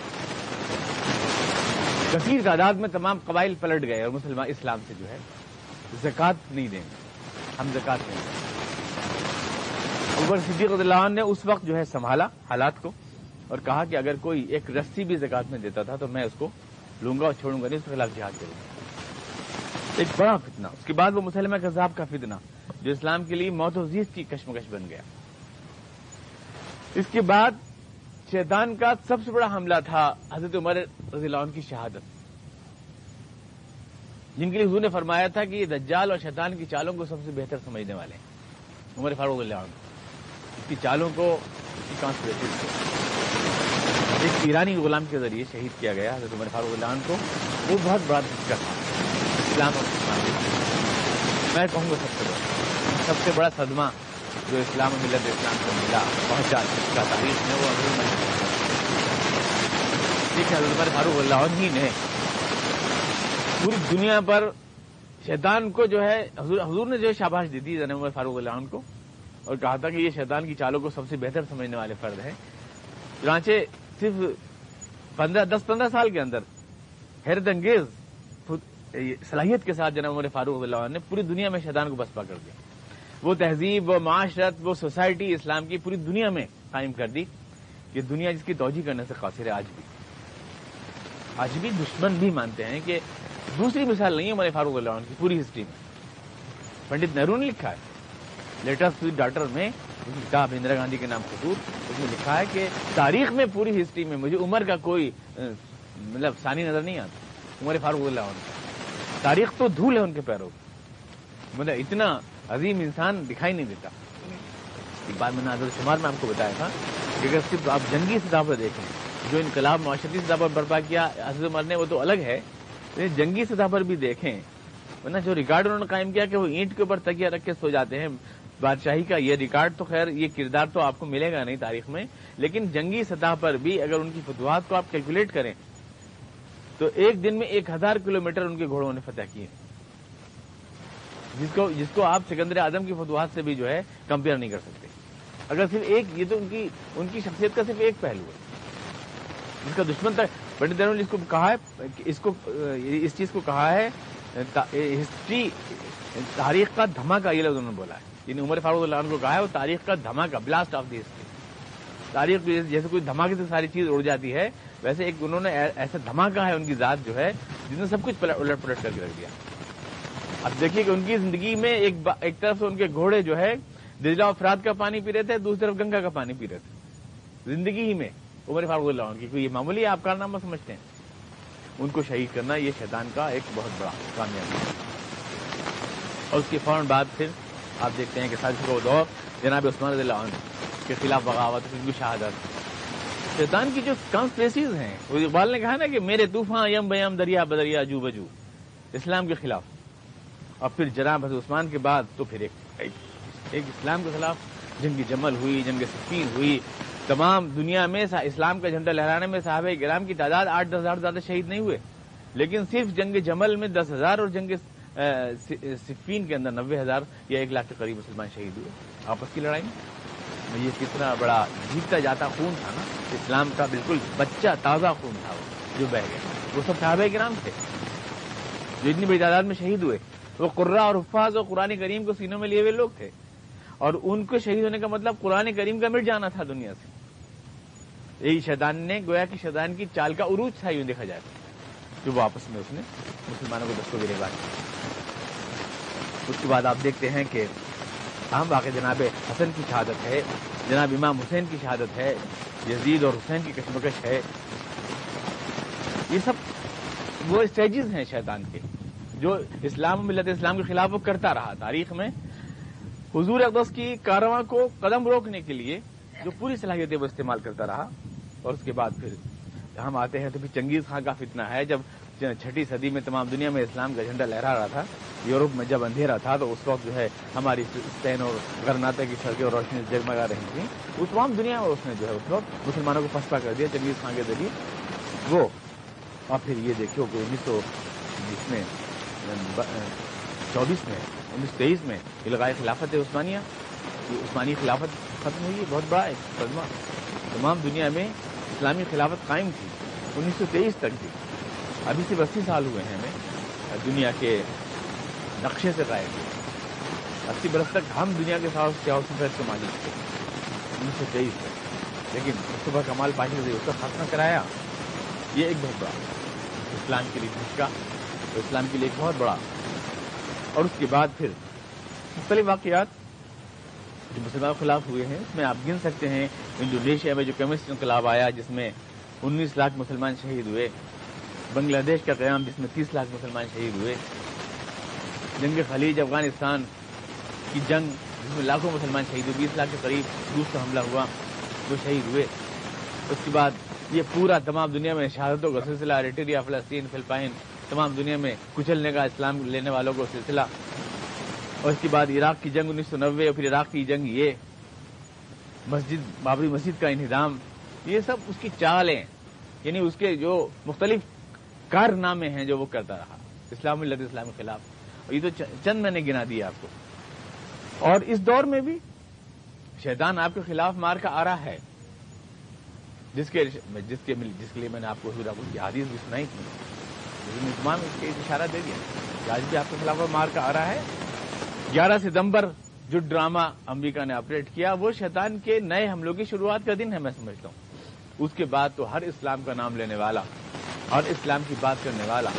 کثیر تعداد میں تمام قبائل پلٹ گئے اور مسلمان اسلام سے جو ہے زکات نہیں دیں گے۔ ہم زکات نہیں دیں عمر صدیق اللہ عنہ نے اس وقت جو ہے سنبھالا حالات کو اور کہا کہ اگر کوئی ایک رسی بھی زکات میں دیتا تھا تو میں اس کو لوں گا اور چھوڑوں گا نہیں، اس کے خلاف جہاد کروں گا۔ ایک بڑا فتنہ، اس کے بعد وہ مسلمہ کذاب کا فتنہ۔ جو اسلام کے لیے موت و زیز کی کشمکش بن گیا۔ اس کے بعد شیطان کا سب سے بڑا حملہ تھا حضرت عمر رضی اللہ عنہ کی شہادت۔ جن کے لیے حضور نے فرمایا تھا کہ یہ دجال اور شیطان کی چالوں کو سب سے بہتر سمجھنے والے ہیں۔ عمر فاروق اللہ عنہ۔ اس کی چالوں کو ایک ایرانی غلام کے ذریعے شہید کیا گیا حضرت عمر فاروق اللہ عنہ کو۔ وہ بہت بڑا دھچکا تھا۔ اسلام اور میں کہوں گا سب سے بڑا۔ سب سے بڑا صدمہ جو اسلام ملت اسلام کو ملا پہنچا جس کا تاریخ ہے وہ ٹھیک ہے عمر فاروق اللہ ہی نے پوری دنیا پر شیطان کو جو ہے، حضور حضور نے جو ہے شاباش دی تھی عمر فاروق اللہ عنہ کو اور کہا تھا کہ یہ شیطان کی چالوں کو سب سے بہتر سمجھنے والے فرد ہیں۔ چنانچہ صرف پندرہ، دس پندرہ سال کے اندر حیرت انگیز صلاحیت کے ساتھ جناب عمر فاروق اللہ عنہ نے پوری دنیا میں شیطان کو بسپا کر دیا۔ وہ تہذیب، وہ معاشرت، وہ سوسائٹی، اسلام کی پوری دنیا میں قائم کر دی کہ دنیا جس کی توجہ کرنے سے قاصر ہے آج بھی۔ آج بھی دشمن بھی مانتے ہیں کہ دوسری مثال نہیں ہے عمر فاروق اللہ عنہ کی، پوری ہسٹری میں۔ پنڈت نہرو نے لکھا ہے۔ لیٹسٹ ڈاٹر میں کتاب اندرا گاندھی کے نام خطوط اس میں لکھا ہے کہ تاریخ میں پوری ہسٹری میں مجھے عمر کا کوئی مطلب ثانی نظر نہیں آتا۔ عمر فاروق اللہ عنہ۔ تاریخ تو دھول ہے ان کے پیروں مطلب اتنا عظیم انسان دکھائی نہیں دیتا۔ ایک بات میں نے عدد شمار میں آپ کو بتایا تھا کہ اگر صرف آپ جنگی سطح پر دیکھیں، جو انقلاب معاشرتی سطح پر برپا کیا، حضرت عمر نے، وہ تو الگ ہے۔ جنگی سطح پر بھی دیکھیں، ورنہ جو ریکارڈ انہوں نے قائم کیا کہ وہ اینٹ کے اوپر تکیا رکھ کے سو جاتے ہیں، بادشاہی کا یہ ریکارڈ تو خیر، یہ کردار تو آپ کو ملے گا نہیں تاریخ میں۔ لیکن جنگی سطح پر بھی اگر ان کی فتوحات کو آپ کیلکولیٹ کریں تو ایک دن میں ایک ہزار کلو میٹر ان کے گھوڑوں نے فتح کیے۔ جس کو جس کو آپ سکندر اعظم کی فتوحات سے بھی جو ہے کمپیئر نہیں کر سکتے۔ اگر صرف ایک یہ تو ان کی ان کی شخصیت کا صرف ایک پہلو ہے۔ جس کا دشمن تک پنڈت نے اس کو کہا ہے اس کو اس چیز کو کہا ہے ہسٹری تاریخ کا دھماکہ، یہ لفظ انہوں نے بولا ہے۔ یعنی عمر فاروق اللہ عنہ کو کہا ہے، وہ تاریخ کا دھماکہ بلاسٹ آف دی ہسٹری تاریخ جیسے کوئی دھماکے سے ساری چیز اڑ جاتی ہے ویسے ایک انہوں نے ایسا دھماکہ ہے ان کی ذات جو ہے جس نے سب کچھ الٹ پلٹ کر کے رکھ دیا۔ اب دیکھیے کہ ان کی زندگی میں ایک ایک طرف سے ان کے گھوڑے جو ہے دجلا افراد کا پانی پی رہے تھے، دوسری طرف گنگا کا پانی پی رہے تھے۔ زندگی ہی میں، عمر فاروق اللہ عنہ کی کوئی یہ معمولی آپ کارنامہ سمجھتے ہیں؟ ان کو شہید کرنا یہ شیطان کا ایک بہت بڑا کامیابی ہے۔ اور اس کے فوراً بعد پھر آپ دیکھتے ہیں کہ سازش کو دور، جناب عثمان رضی اللہ عنہ کے خلاف بغاوت ان کی شہادت۔ شیطان کی جو کانسپریسیز ہیں، وہ اقبال نے کہا نا کہ میرے طوفان یم بیم دریا بدریا جو بجو۔ اسلام کے خلاف۔ اور پھر جناب حضرت عثمان کے بعد تو پھر ایک ایک اسلام کے خلاف جنگ جمل ہوئی جنگ سکین ہوئی، تمام دنیا میں اسلام کا جھنڈا لہرانے میں صحابہ گرام کی تعداد آٹھ دس ہزار زیادہ شہید نہیں ہوئے۔ لیکن صرف جنگ جمل میں دس ہزار اور جنگ صفین کے اندر نبے ہزار یا ایک لاکھ کے قریب مسلمان شہید ہوئے۔ آپس کی لڑائی۔ میں یہ کتنا بڑا جیتتا جاتا خون تھا نا، اسلام کا بالکل بچہ تازہ خون تھا وہ، جو بہ گیا۔ وہ سب صحابہ گرام تھے۔ جو اتنی بڑی تعداد میں شہید ہوئے، وہ قرہ اور حفاظ اور قرآن کریم کو سینوں میں لیے ہوئے لوگ تھے۔ اور ان کو شہید ہونے کا مطلب قرآن کریم کا مٹ جانا تھا دنیا سے۔ یہی شیطان نے، گویا کہ شیطان کی چال کا عروج تھا، یوں دیکھا جائے جو وہ آپس میں اس نے مسلمانوں کو دستوں گرے بات۔ اس کے بعد آپ دیکھتے ہیں کہ اہم واقع جناب حسن کی شہادت ہے، جناب امام حسین کی شہادت ہے، یزید اور حسین کی کشمکش ہے۔ یہ سب وہ اسٹیجز ہیں شیطان کے، جو اسلام ملت اسلام کے خلاف وہ کرتا رہا۔ تاریخ میں حضور اقدس کی کارواں کو قدم روکنے کے لیے جو پوری صلاحیتیں وہ استعمال کرتا رہا اور اس کے بعد پھر ہم آتے ہیں تو پھر چنگیز خان کا فتنہ ہے۔ جب چھٹی صدی میں تمام دنیا میں اسلام کا جھنڈا لہرا رہا تھا، یورپ میں جب اندھیرا تھا تو اس وقت جو ہے ہماری اسپین اور گرناتے کی سڑکیں اور روشنی جگمگا رہی تھیں۔ اس تمام دنیا میں اس نے جو ہے اس وقت مسلمانوں کو پسپا کر دیا چنگیز خان کے ذریعے وہ اور پھر یہ دیکھو کہ انیس سو بیس میں یعنی چوبیس میں، انیس سو تیئیس میں لگائے خلافت ہے عثمانیہ عثمانی خلافت ختم ہوئی بہت بڑا ہے قدمہ تمام دنیا میں اسلامی خلافت قائم تھی، انیس سو تیئیس تک بھی۔ ابھی سے اسی سال ہوئے ہیں ہمیں دنیا کے نقشے سے غائب ہوئے اسی برس تک ہم دنیا کے ساتھ کیا سفید کے مالک تھے انیس سو تیئیس تک۔ لیکن صبح کمال پاشی سے اس کا خاتمہ کرایا، یہ ایک بہت بڑا اسلام کے لیے دھچکا اسلام کے لیے ایک بہت بڑا۔ اور اس کے بعد پھر مختلف واقعات جو مسلمان کے خلاف ہوئے ہیں، اس میں آپ گن سکتے ہیں۔ انڈونیشیا میں جو کیمسٹ انقلاب آیا، جس میں انیس لاکھ مسلمان شہید ہوئے۔ بنگلہ دیش کا قیام جس میں تیس لاکھ مسلمان شہید ہوئے۔ جنگ خلیج افغانستان کی جنگ جس میں لاکھوں مسلمان شہید ہوئے، بیس لاکھ کے قریب روس کا حملہ ہوا وہ شہید ہوئے۔ اس کے بعد یہ پورا تمام دنیا میں شہادتوں کا سلسلہ ریٹیریا فلسطین، فلپائن، تمام دنیا میں کچلنے کا اسلام لینے والوں کو سلسلہ۔ اور اس کے بعد عراق کی جنگ انیس سو نوے اور پھر عراق کی جنگ یہ مسجد، بابری مسجد کا انہدام۔ یہ سب اس کی چالیں یعنی اس کے جو مختلف کارنامے ہیں جو وہ کرتا رہا اسلام اللہ اسلام کے خلاف یہ تو چند میں نے گنا دیا آپ کو۔ اور اس دور میں بھی شیطان آپ کے خلاف مار کا آ رہا ہے۔ جس کے جس کے جس کے لیے میں نے آپ کو کی حادث بھی سنائی تھی۔ لیکن تمام اس کے اشارہ دے دیا۔ کہ آج بھی آپ کے خلاف مار کا آ رہا ہے۔ گیارہ ستمبر جو ڈرامہ امریکہ نے آپریٹ کیا، وہ شیطان کے نئے حملوں کی شروعات کا دن ہے، میں سمجھتا ہوں۔ اس کے بعد تو ہر اسلام کا نام لینے والا اور اسلام کی بات کرنے والا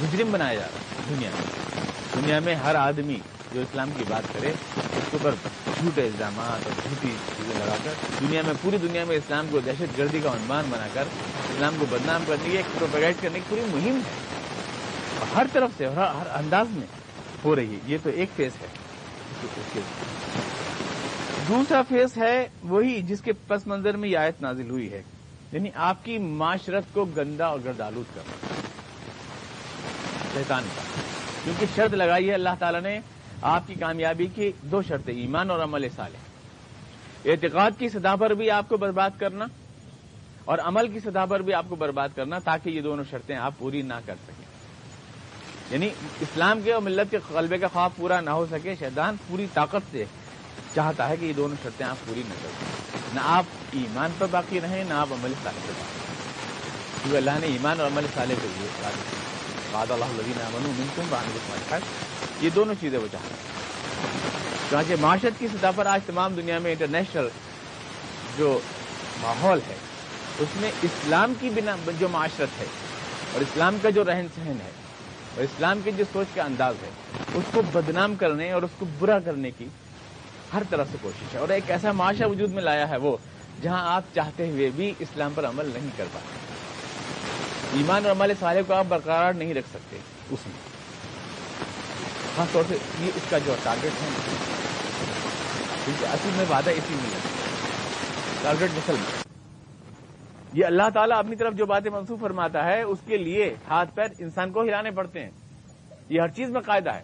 مجرم بنایا جا رہا ہے دنیا میں۔ دنیا میں ہر آدمی جو اسلام کی بات کرے، اس کے اوپر جھوٹے الزامات اور جھوٹی چیزیں لگا کر دنیا میں، پوری دنیا میں اسلام کو دہشت گردی کا عنوان بنا کر اسلام کو بدنام کرنے کی ایک پروپیگائٹ کرنے کی پوری مہم ہے۔ ہر طرف سے اور ہر انداز میں ہو رہی ہے۔ یہ تو ایک فیس ہے۔ دوسرا فیس ہے وہی جس کے پس منظر میں یہ آیت نازل ہوئی ہے۔ یعنی آپ کی معاشرت کو گندا اور گردالود کرنا شیطان کا۔ کیونکہ شرط لگائی ہے اللہ تعالیٰ نے آپ کی کامیابی کی دو شرطیں، ایمان اور عمل صالح۔ اعتقاد کی سطح پر بھی آپ کو برباد کرنا اور عمل کی سطح پر بھی آپ کو برباد کرنا تاکہ یہ دونوں شرطیں آپ پوری نہ کر سکیں۔ یعنی اسلام کے اور ملت کے قلبے کا خواب پورا نہ ہو سکے، شیطان پوری طاقت سے چاہتا ہے کہ یہ دونوں شرطیں آپ پوری نہ کر سکیں نہ آپ ایمان پر باقی رہیں، نہ آپ عمل صالح پر باقی کیونکہ اللہ نے ایمان اور عمل صالح کے لیے باد اللہ لدین امن تم بان یہ دونوں چیزیں وہ چاہتے ہیں۔ چانچہ معاشرت کی سطح پر آج تمام دنیا میں انٹرنیشنل جو ماحول ہے، اس میں اسلام کی بنا جو معاشرت ہے اور اسلام کا جو رہن سہن ہے اور اسلام کی جو سوچ کا انداز ہے، اس کو بدنام کرنے اور اس کو برا کرنے کی ہر طرح سے کوشش ہے اور ایک ایسا معاشرہ وجود میں لایا ہے وہ، جہاں آپ چاہتے ہوئے بھی اسلام پر عمل نہیں کر پاتے۔ ایمان اور عمل صالح کو آپ برقرار نہیں رکھ سکتے اس میں۔ خاص طور سے یہ اس کا جو ٹارگیٹ ہے۔ کیونکہ اصل میں وعدہ اسی میں ہے۔ ٹارگیٹ مسلم یہ اللہ تعالیٰ اپنی طرف جو باتیں منسوخ فرماتا ہے، اس کے لیے ہاتھ پیر انسان کو ہلانے پڑتے ہیں۔ یہ ہر چیز میں قاعدہ ہے۔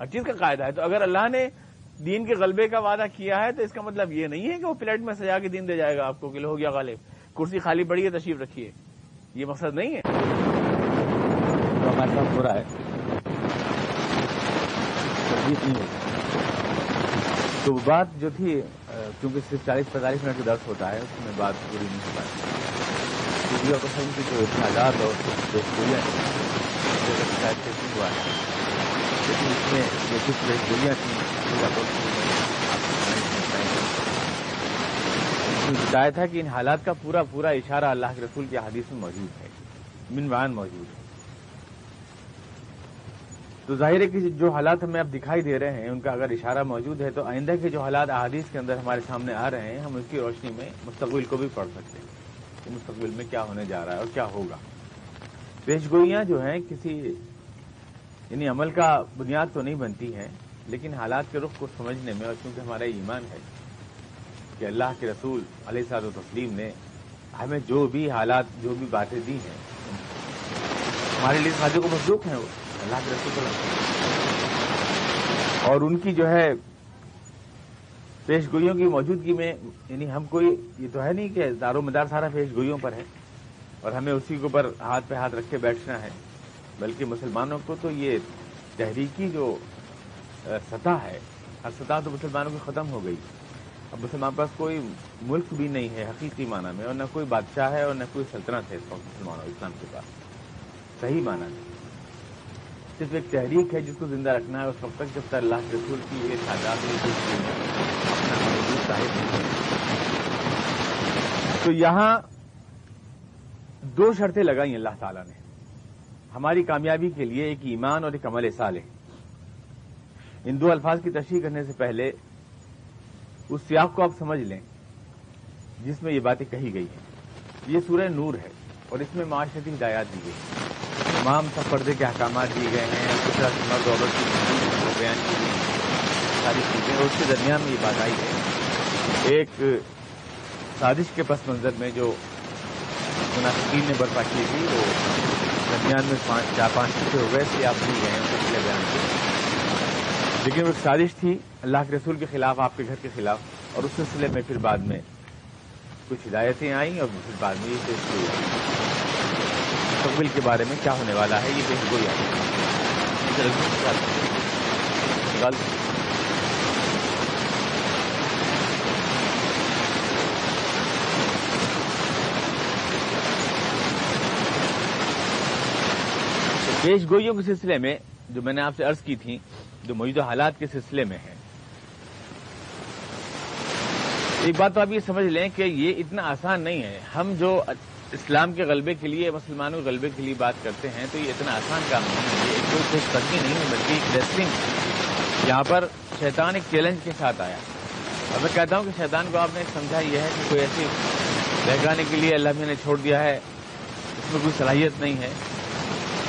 ہر چیز کا قاعدہ ہے۔ تو اگر اللہ نے دین کے غلبے کا وعدہ کیا ہے تو اس کا مطلب یہ نہیں ہے کہ وہ پلیٹ میں سجا کے دین دے جائے گا آپ کو کہ ہو گیا غالب، کرسی خالی پڑی ہے، تشریف رکھیے۔ یہ مقصد نہیں ہے۔ تو ہمارے ساتھ ہو رہا ہے۔ تو بات جو تھی کیونکہ صرف چالیس پینتالیس منٹ کا درد ہوتا ہے، اس میں بات پوری نہیں ہو پاتی اور قسم کی جو تعداد اور ہوا ہے لیکن اس میں جو کچھ گولیاں تھیں شکایت ہے کہ ان حالات کا پورا پورا اشارہ اللہ کے رسول کی حدیث میں موجود ہے۔ منوان موجود ہے۔ تو ظاہر ہے کہ جو حالات ہمیں اب دکھائی دے رہے ہیں، ان کا اگر اشارہ موجود ہے تو آئندہ کے جو حالات احادیث کے اندر ہمارے سامنے آ رہے ہیں، ہم اس کی روشنی میں مستقبل کو بھی پڑھ سکتے ہیں کہ مستقبل میں کیا ہونے جا رہا ہے اور کیا ہوگا۔ پیش گوئیاں جو ہیں، کسی یعنی عمل کا بنیاد تو نہیں بنتی ہیں لیکن حالات کے رخ کو سمجھنے میں اور کیونکہ ہمارا ایمان ہے کہ اللہ کے رسول علیہ صاحب و تسلیم نے ہمیں جو بھی حالات، جو بھی باتیں دی ہیں، ہمارے لیے سازوں کو مصروف ہیں وہ۔ اللہ کے رسول اور ان کی جو ہے پیش گوئیوں کی موجودگی میں یعنی ہم کوئی، یہ تو ہے نہیں کہ دار و مدار سارا پیش گوئیوں پر ہے اور ہمیں اسی کے اوپر ہاتھ پہ ہاتھ رکھ کے بیٹھنا ہے، بلکہ مسلمانوں کو تو یہ تحریکی جو سطح ہے۔ ہر سطح تو مسلمانوں کی ختم ہو گئی۔ اب مسلمان پاس کوئی ملک بھی نہیں ہے، حقیقی معنی میں، اور نہ کوئی بادشاہ ہے اور نہ کوئی سلطنت ہے اس وقت مسلمانوں، اسلام کے پاس۔ صحیح معنی نہیں صرف ایک تحریک ہے جس کو زندہ رکھنا ہے، اس وقت تک جب تک اللہ کے رسول کی یہ تعداد تو یہاں دو شرطیں لگائی اللہ تعالیٰ نے۔ ہماری کامیابی کے لیے ایک ایمان اور ایک عمل سال ہے ان دو الفاظ کی تشریح کرنے سے پہلے اس سیاق کو آپ سمجھ لیں، جس میں یہ باتیں کہی گئی ہیں۔ یہ سورہ نور ہے اور اس میں معاشرتی ہدایات دی گئی ہیں۔ تمام سب پردے کے احکامات دیے گئے ہیں مرد عورت کی بیان کی گئی ساری چیزیں اور اس کے درمیان میں یہ بات آئی ہے۔ ایک سازش کے پس منظر میں جو مناسبین نے برپا کی تھی، وہ درمیان میں پانچ چار پانچ چیزیں ہو گئے تھے، آپ نہیں گئے ہیں پچھلے بیان کے لیکن وہ ایک سازش تھی، اللہ کے رسول کے خلاف، آپ کے گھر کے خلاف، اور اس سلسلے میں پھر بعد میں کچھ ہدایتیں آئیں اور پھر بعد میں یہ پیش ہوئی۔ مستقبل کے بارے میں کیا ہونے والا ہے، یہ پیش گوئی آئی پیش گوئیوں کے سلسلے میں جو میں نے آپ سے عرض کی تھی جو موجودہ حالات کے سلسلے میں ہے ایک بات تو آپ یہ سمجھ لیں کہ یہ اتنا آسان نہیں ہے۔ ہم جو اسلام کے غلبے کے لیے، مسلمانوں کے غلبے کے لیے بات کرتے ہیں تو یہ اتنا آسان کام نہیں ہے۔ یہ کوئی خوش قدمی نہیں ہے، بلکہ ایک ریسلنگ یہاں پر شیطان ایک چیلنج کے ساتھ آیا۔ اور میں کہتا ہوں کہ شیطان کو آپ نے سمجھا یہ ہے کہ کوئی ایسی بہگانے کے لیے اللہ نے چھوڑ دیا ہے۔ اس میں کوئی صلاحیت نہیں ہے۔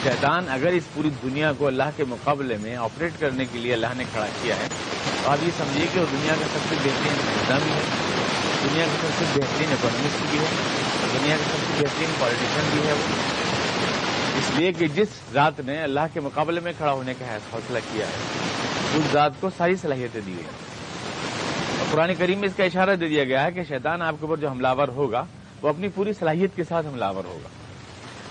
شیطان اگر اس پوری دنیا کو اللہ کے مقابلے میں آپریٹ کرنے کے لیے اللہ نے کھڑا کیا ہے، تو آپ یہ سمجھیے کہ وہ دنیا کا سب سے بہترین بھی ہے، دنیا کا سب سے بہترین اکانومسٹ بھی ہے، دنیا کا سب سے بہترین پالیٹیشین بھی ہے وہ۔ اس لیے کہ جس ذات نے اللہ کے مقابلے میں کھڑا ہونے کا حوصلہ کیا ہے، اس ذات کو ساری صلاحیتیں دی گئی اور کریم میں اس کا اشارہ دے دیا گیا ہے کہ شیطان آپ کے اوپر جو حملہ ہوگا، وہ اپنی پوری صلاحیت کے ساتھ حملہ ہوگا۔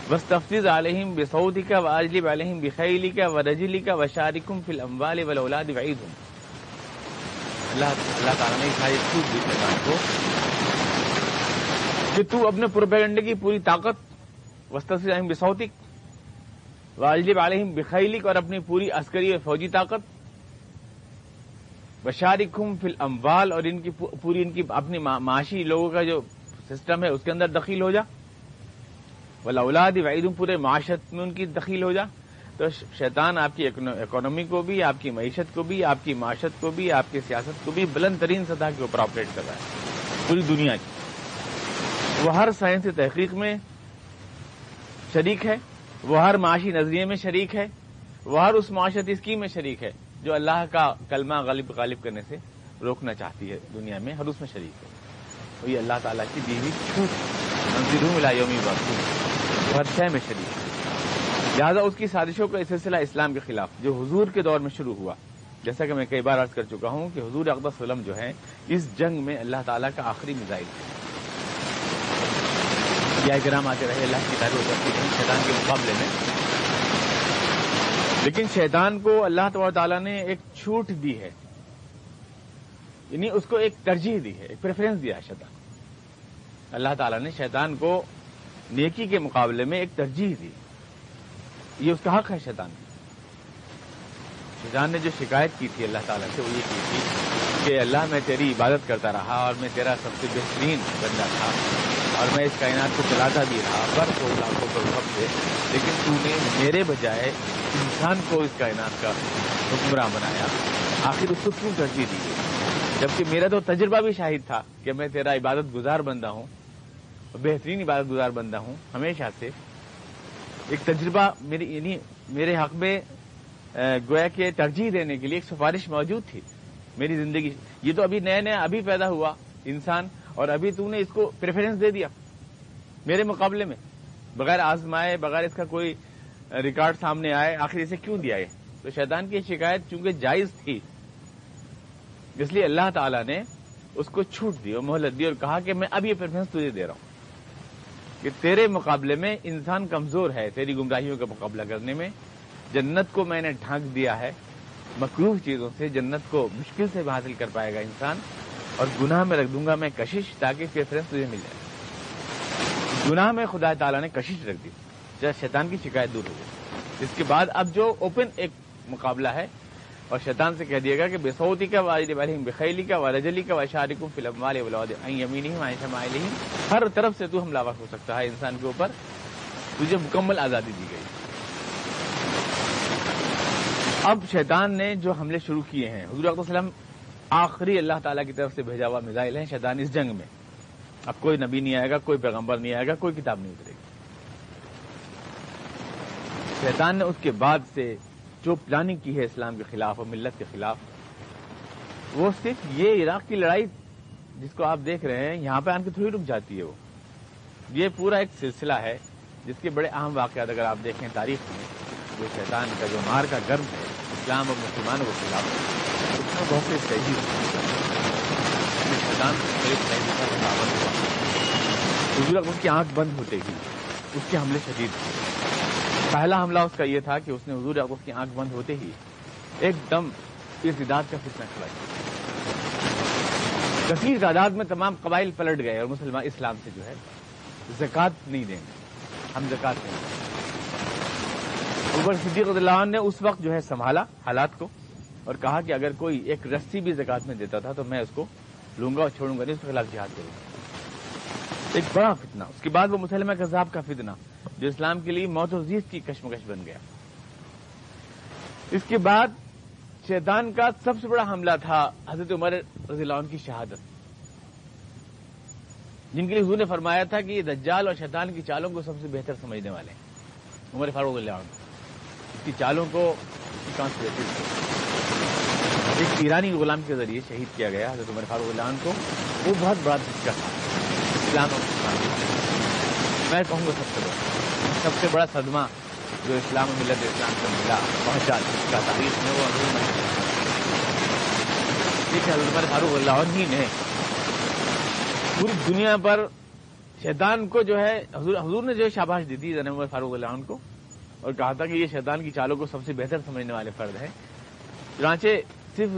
تفصیل علیہم بسعودی کا واجلب علیہم بخیلی کا و رجلی کا و شارکم فی الاموال والولاد وعید ہوں اللہ اللہ تعالیٰ نے ساری چھوٹ دی شیطان کو۔ کہ تو اپنے پروپیگنڈے کی پوری طاقت وسطی علیہم بسعودک واجلب علیہم بخیلک اور اپنی پوری عسکری و فوجی طاقت بشارکم فی الاموال اور ان کی پوری ان کی اپنی معاشی لوگوں کا جو سسٹم ہے اس کے اندر دخیل ہو جا۔ ولا اولاد وعید پورے معاشرت میں ان کی دخیل ہو جا۔ تو شیطان آپ کی اکانومی کو بھی، آپ کی معیشت کو بھی، آپ کی معاشرت کو بھی، آپ کی سیاست کو بھی بلند ترین سطح کے اوپر آپریٹ کر رہا ہے۔ پوری دنیا کی۔ وہ ہر سائنسی تحقیق میں شریک ہے۔ وہ ہر معاشی نظریے میں شریک ہے۔ وہ ہر اس معاشرتی اسکیم میں شریک ہے جو اللہ کا کلمہ غالب غالب کرنے سے روکنا چاہتی ہے دنیا میں، ہر اس میں شریک ہے۔ وہ یہ اللہ تعالیٰ کی بیوی چھوٹ۔ منظر ملا یومی بات ہر میں شریک لہٰذا اس کی سازشوں کا سلسلہ اسلام کے خلاف، جو حضور کے دور میں شروع ہوا۔ جیسا کہ میں کئی بار عرض کر چکا ہوں کہ حضور اقبص وسلم جو ہے اس جنگ میں اللہ تعالیٰ کا آخری میزائل ہے یا گرام آتے رہے، اللہ کی تعریف کرتی ہیں شیطان کے مقابلے میں۔ لیکن شیطان کو اللہ تعالیٰ نے ایک چھوٹ دی ہے۔ یعنی اس کو ایک ترجیح دی ہے، ایک پریفرنس دیا ہے شیطان۔ اللہ تعالیٰ نے شیطان کو نیکی کے مقابلے میں ایک ترجیح دی۔ یہ اس کا حق ہے شیطان کی۔ شیطان نے جو شکایت کی تھی اللہ تعالیٰ سے، وہ یہ کی تھی کہ اللہ میں تیری عبادت کرتا رہا اور میں تیرا سب سے بہترین بندہ تھا اور میں اس کائنات کو چلاتا بھی رہا۔ پر کو لاکھوں پر سب سے، لیکن تو نے میرے بجائے انسان کو اس کائنات کا حکمراں بنایا۔ آخر اس کو کیوں ترجیح دی جبکہ میرا تو تجربہ بھی شاہد تھا کہ میں تیرا عبادت گزار بندہ ہوں۔ بہترین عبادت گزار بندہ ہوں، ہمیشہ سے۔ ایک تجربہ میری یعنی میرے حق میں گویا کے ترجیح دینے کے لیے ایک سفارش موجود تھی۔ میری زندگی، یہ تو ابھی نیا نیا ابھی پیدا ہوا انسان، اور ابھی تو نے اس کو پریفرنس دے دیا میرے مقابلے میں۔ بغیر آزمائے، بغیر اس کا کوئی ریکارڈ سامنے آئے، آخر اسے کیوں دیا ہے تو شیطان کی شکایت چونکہ جائز تھی۔ اس لیے اللہ تعالی نے اس کو چھوٹ دی اور مہلت دی اور کہا کہ میں اب یہ پریفرنس تجھے دے رہا ہوں۔ کہ تیرے مقابلے میں انسان کمزور ہے، تیری گمراہیوں کا مقابلہ کرنے میں۔ جنت کو میں نے ڈھانک دیا ہے۔ مقروف چیزوں سے جنت کو مشکل سے حاصل کر پائے گا انسان۔ اور گناہ میں رکھ دوں گا میں کشش تاکہ پریفرنس تجھے مل جائے۔ گناہ میں خدا تعالیٰ نے کشش رکھ دی۔ جب شیطان کی شکایت دور ہو گئی۔ اس کے بعد اب جو اوپن ایک مقابلہ ہے اور شیطان سے کہہ دیا گا کہ بے سعودی کا واجد والم بخیلی کا ورجلی کا وشارکم فلم والے ولاد یمینی شمائل ہر طرف سے تو حملہ ہو سکتا ہے انسان کے اوپر۔ تجھے مکمل آزادی دی گئی۔ اب شیطان نے جو حملے شروع کیے ہیں، حضور وسلم آخری اللہ تعالیٰ کی طرف سے بھیجا ہوا میزائل ہیں، شیطان اس جنگ میں۔ اب کوئی نبی نہیں آئے گا، کوئی پیغمبر نہیں آئے گا، کوئی کتاب نہیں اترے گی۔ شیطان نے اس کے بعد سے جو پلاننگ کی ہے اسلام کے خلاف اور ملت کے خلاف، وہ صرف یہ عراق کی لڑائی جس کو آپ دیکھ رہے ہیں، یہاں پہ آن کے تھوڑی رک جاتی ہے وہ۔ یہ پورا ایک سلسلہ ہے جس کے بڑے اہم واقعات اگر آپ دیکھیں تاریخ میں، جو شیطان کا، جو مار کا گرم ہے، اسلام اور مسلمانوں کے خلاف، اس میں بہت سے شہید شیطان اس کی آنکھ بند ہوتے ہی، اس کے حملے شدید۔ تھے پہلا حملہ اس کا یہ تھا کہ اس نے حضور اقدس کی آنکھ بند ہوتے ہی ایک دم ارتداد کا فتنہ کھڑا کیا۔ کثیر تعداد میں تمام قبائل پلٹ گئے اور مسلمان اسلام سے جو ہے زکات نہیں دیں گے۔ ہم زکات نہیں دیں گے۔ اوپر صدیق اللہ عنہ نے اس وقت جو ہے سنبھالا حالات کو اور کہا کہ اگر کوئی ایک رسی بھی زکات میں دیتا تھا تو میں اس کو لوں گا اور چھوڑوں گا نہیں، اس کے خلاف جہاد کروں گا۔ ایک بڑا فتنہ، اس کے بعد وہ مسلمہ کذاب کا فتنہ۔ جو اسلام کے لیے موت و زیت کی کشمکش بن گیا۔ اس کے بعد شیطان کا سب سے بڑا حملہ تھا حضرت عمر رضی اللہ عنہ کی شہادت۔ جن کے لیے حضور نے فرمایا تھا کہ یہ دجال اور شیطان کی چالوں کو سب سے بہتر سمجھنے والے ہیں۔ عمر فاروق اللہ عنہ۔ اس کی چالوں کو ایک ایرانی غلام کے ذریعے شہید کیا گیا، حضرت عمر فاروق اللہ عنہ کو۔ وہ بہت بڑا دھچکا تھا۔ اسلام اور میں کہوں گا سب سے بڑا۔ سب سے بڑا صدمہ جو اسلام و ملت اسلام کو ملا، پہنچا جس کا تاریخ میں وہ حضرت فاروق اللہ عنہ نے پوری دنیا پر شیطان کو جو ہے، حضور حضور نے جو شاباش دی تھی عمر فاروق اللہ عنہ کو اور کہا تھا کہ یہ شیطان کی چالوں کو سب سے بہتر سمجھنے والے فرد ہیں۔ چنانچہ صرف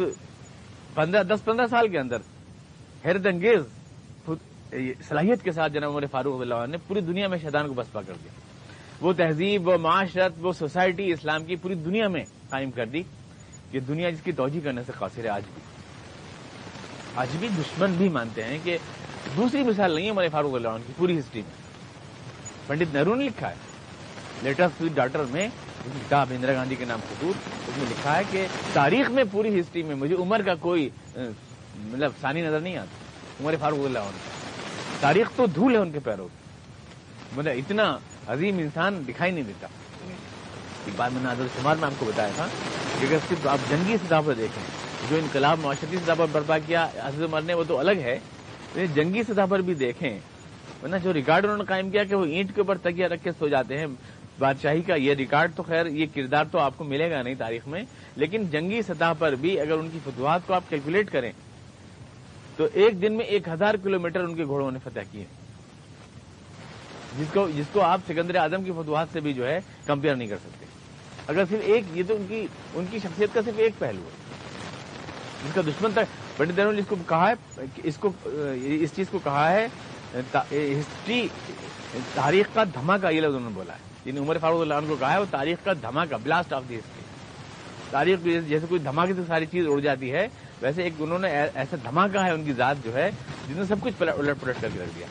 پندرہ، دس، پندرہ سال کے اندر حیرت انگیز صلاحیت کے ساتھ جناب عمر فاروق اللہ نے پوری دنیا میں شیطان کو بسپا کر دیا۔ وہ تہذیب، وہ معاشرت، وہ سوسائٹی اسلام کی پوری دنیا میں قائم کر دی کہ دنیا جس کی توجہ کرنے سے قاصر ہے آج بھی۔ آج بھی دشمن بھی مانتے ہیں کہ دوسری مثال نہیں ہے عمر فاروق اللہ کی، پوری ہسٹری میں۔ پنڈت نہرو نے لکھا ہے۔ لیٹسٹ ڈاٹر میں کتاب اندرا گاندھی کے نام خطوط اس میں لکھا ہے کہ تاریخ میں پوری ہسٹری میں مجھے عمر کا کوئی مطلب ثانی نظر نہیں آتا۔ عمر فاروق اللہ عنہ۔ تاریخ تو دھول ہے ان کے پیروں مطلب اتنا عظیم انسان دکھائی نہیں دیتا۔ ایک بات میں نے آدر شمار میں آپ کو بتایا تھا کہ اگر صرف آپ جنگی سطح پر دیکھیں، جو انقلاب معاشرتی سطح پر برپا کیا، حضرت عمر نے، وہ تو الگ ہے۔ جنگی سطح پر بھی دیکھیں، ورنہ جو ریکارڈ انہوں نے قائم کیا کہ وہ اینٹ کے اوپر تکیا رکھ کے سو جاتے ہیں، بادشاہی کا یہ ریکارڈ تو خیر، یہ کردار تو آپ کو ملے گا نہیں تاریخ میں، لیکن جنگی سطح پر بھی اگر ان کی فتوحات کو آپ کیلکولیٹ کریں تو ایک دن میں ایک ہزار کلو ان کے گھوڑوں نے فتح کیے۔ جس کو جس کو آپ سکندر اعظم کی فتوحات سے بھی جو ہے کمپیئر نہیں کر سکتے۔ اگر صرف ایک یہ تو ان کی ان کی شخصیت کا صرف ایک پہلو ہے۔ جس کا دشمن تک پنڈت نے اس کو کہا ہے اس کو اس چیز کو کہا ہے ہسٹری تاریخ کا دھماکہ، یہ لفظ انہوں نے بولا ہے۔ جن عمر فاروق اللہ عنہ کو کہا ہے، وہ تاریخ کا دھماکہ بلاسٹ آف دی ہسٹری تاریخ جیسے کوئی دھماکے سے ساری چیز اڑ جاتی ہے ویسے ایک انہوں نے ایسا دھماکہ ہے ان کی ذات جو ہے جس نے سب کچھ الٹ پلٹ کر کے رکھ دیا۔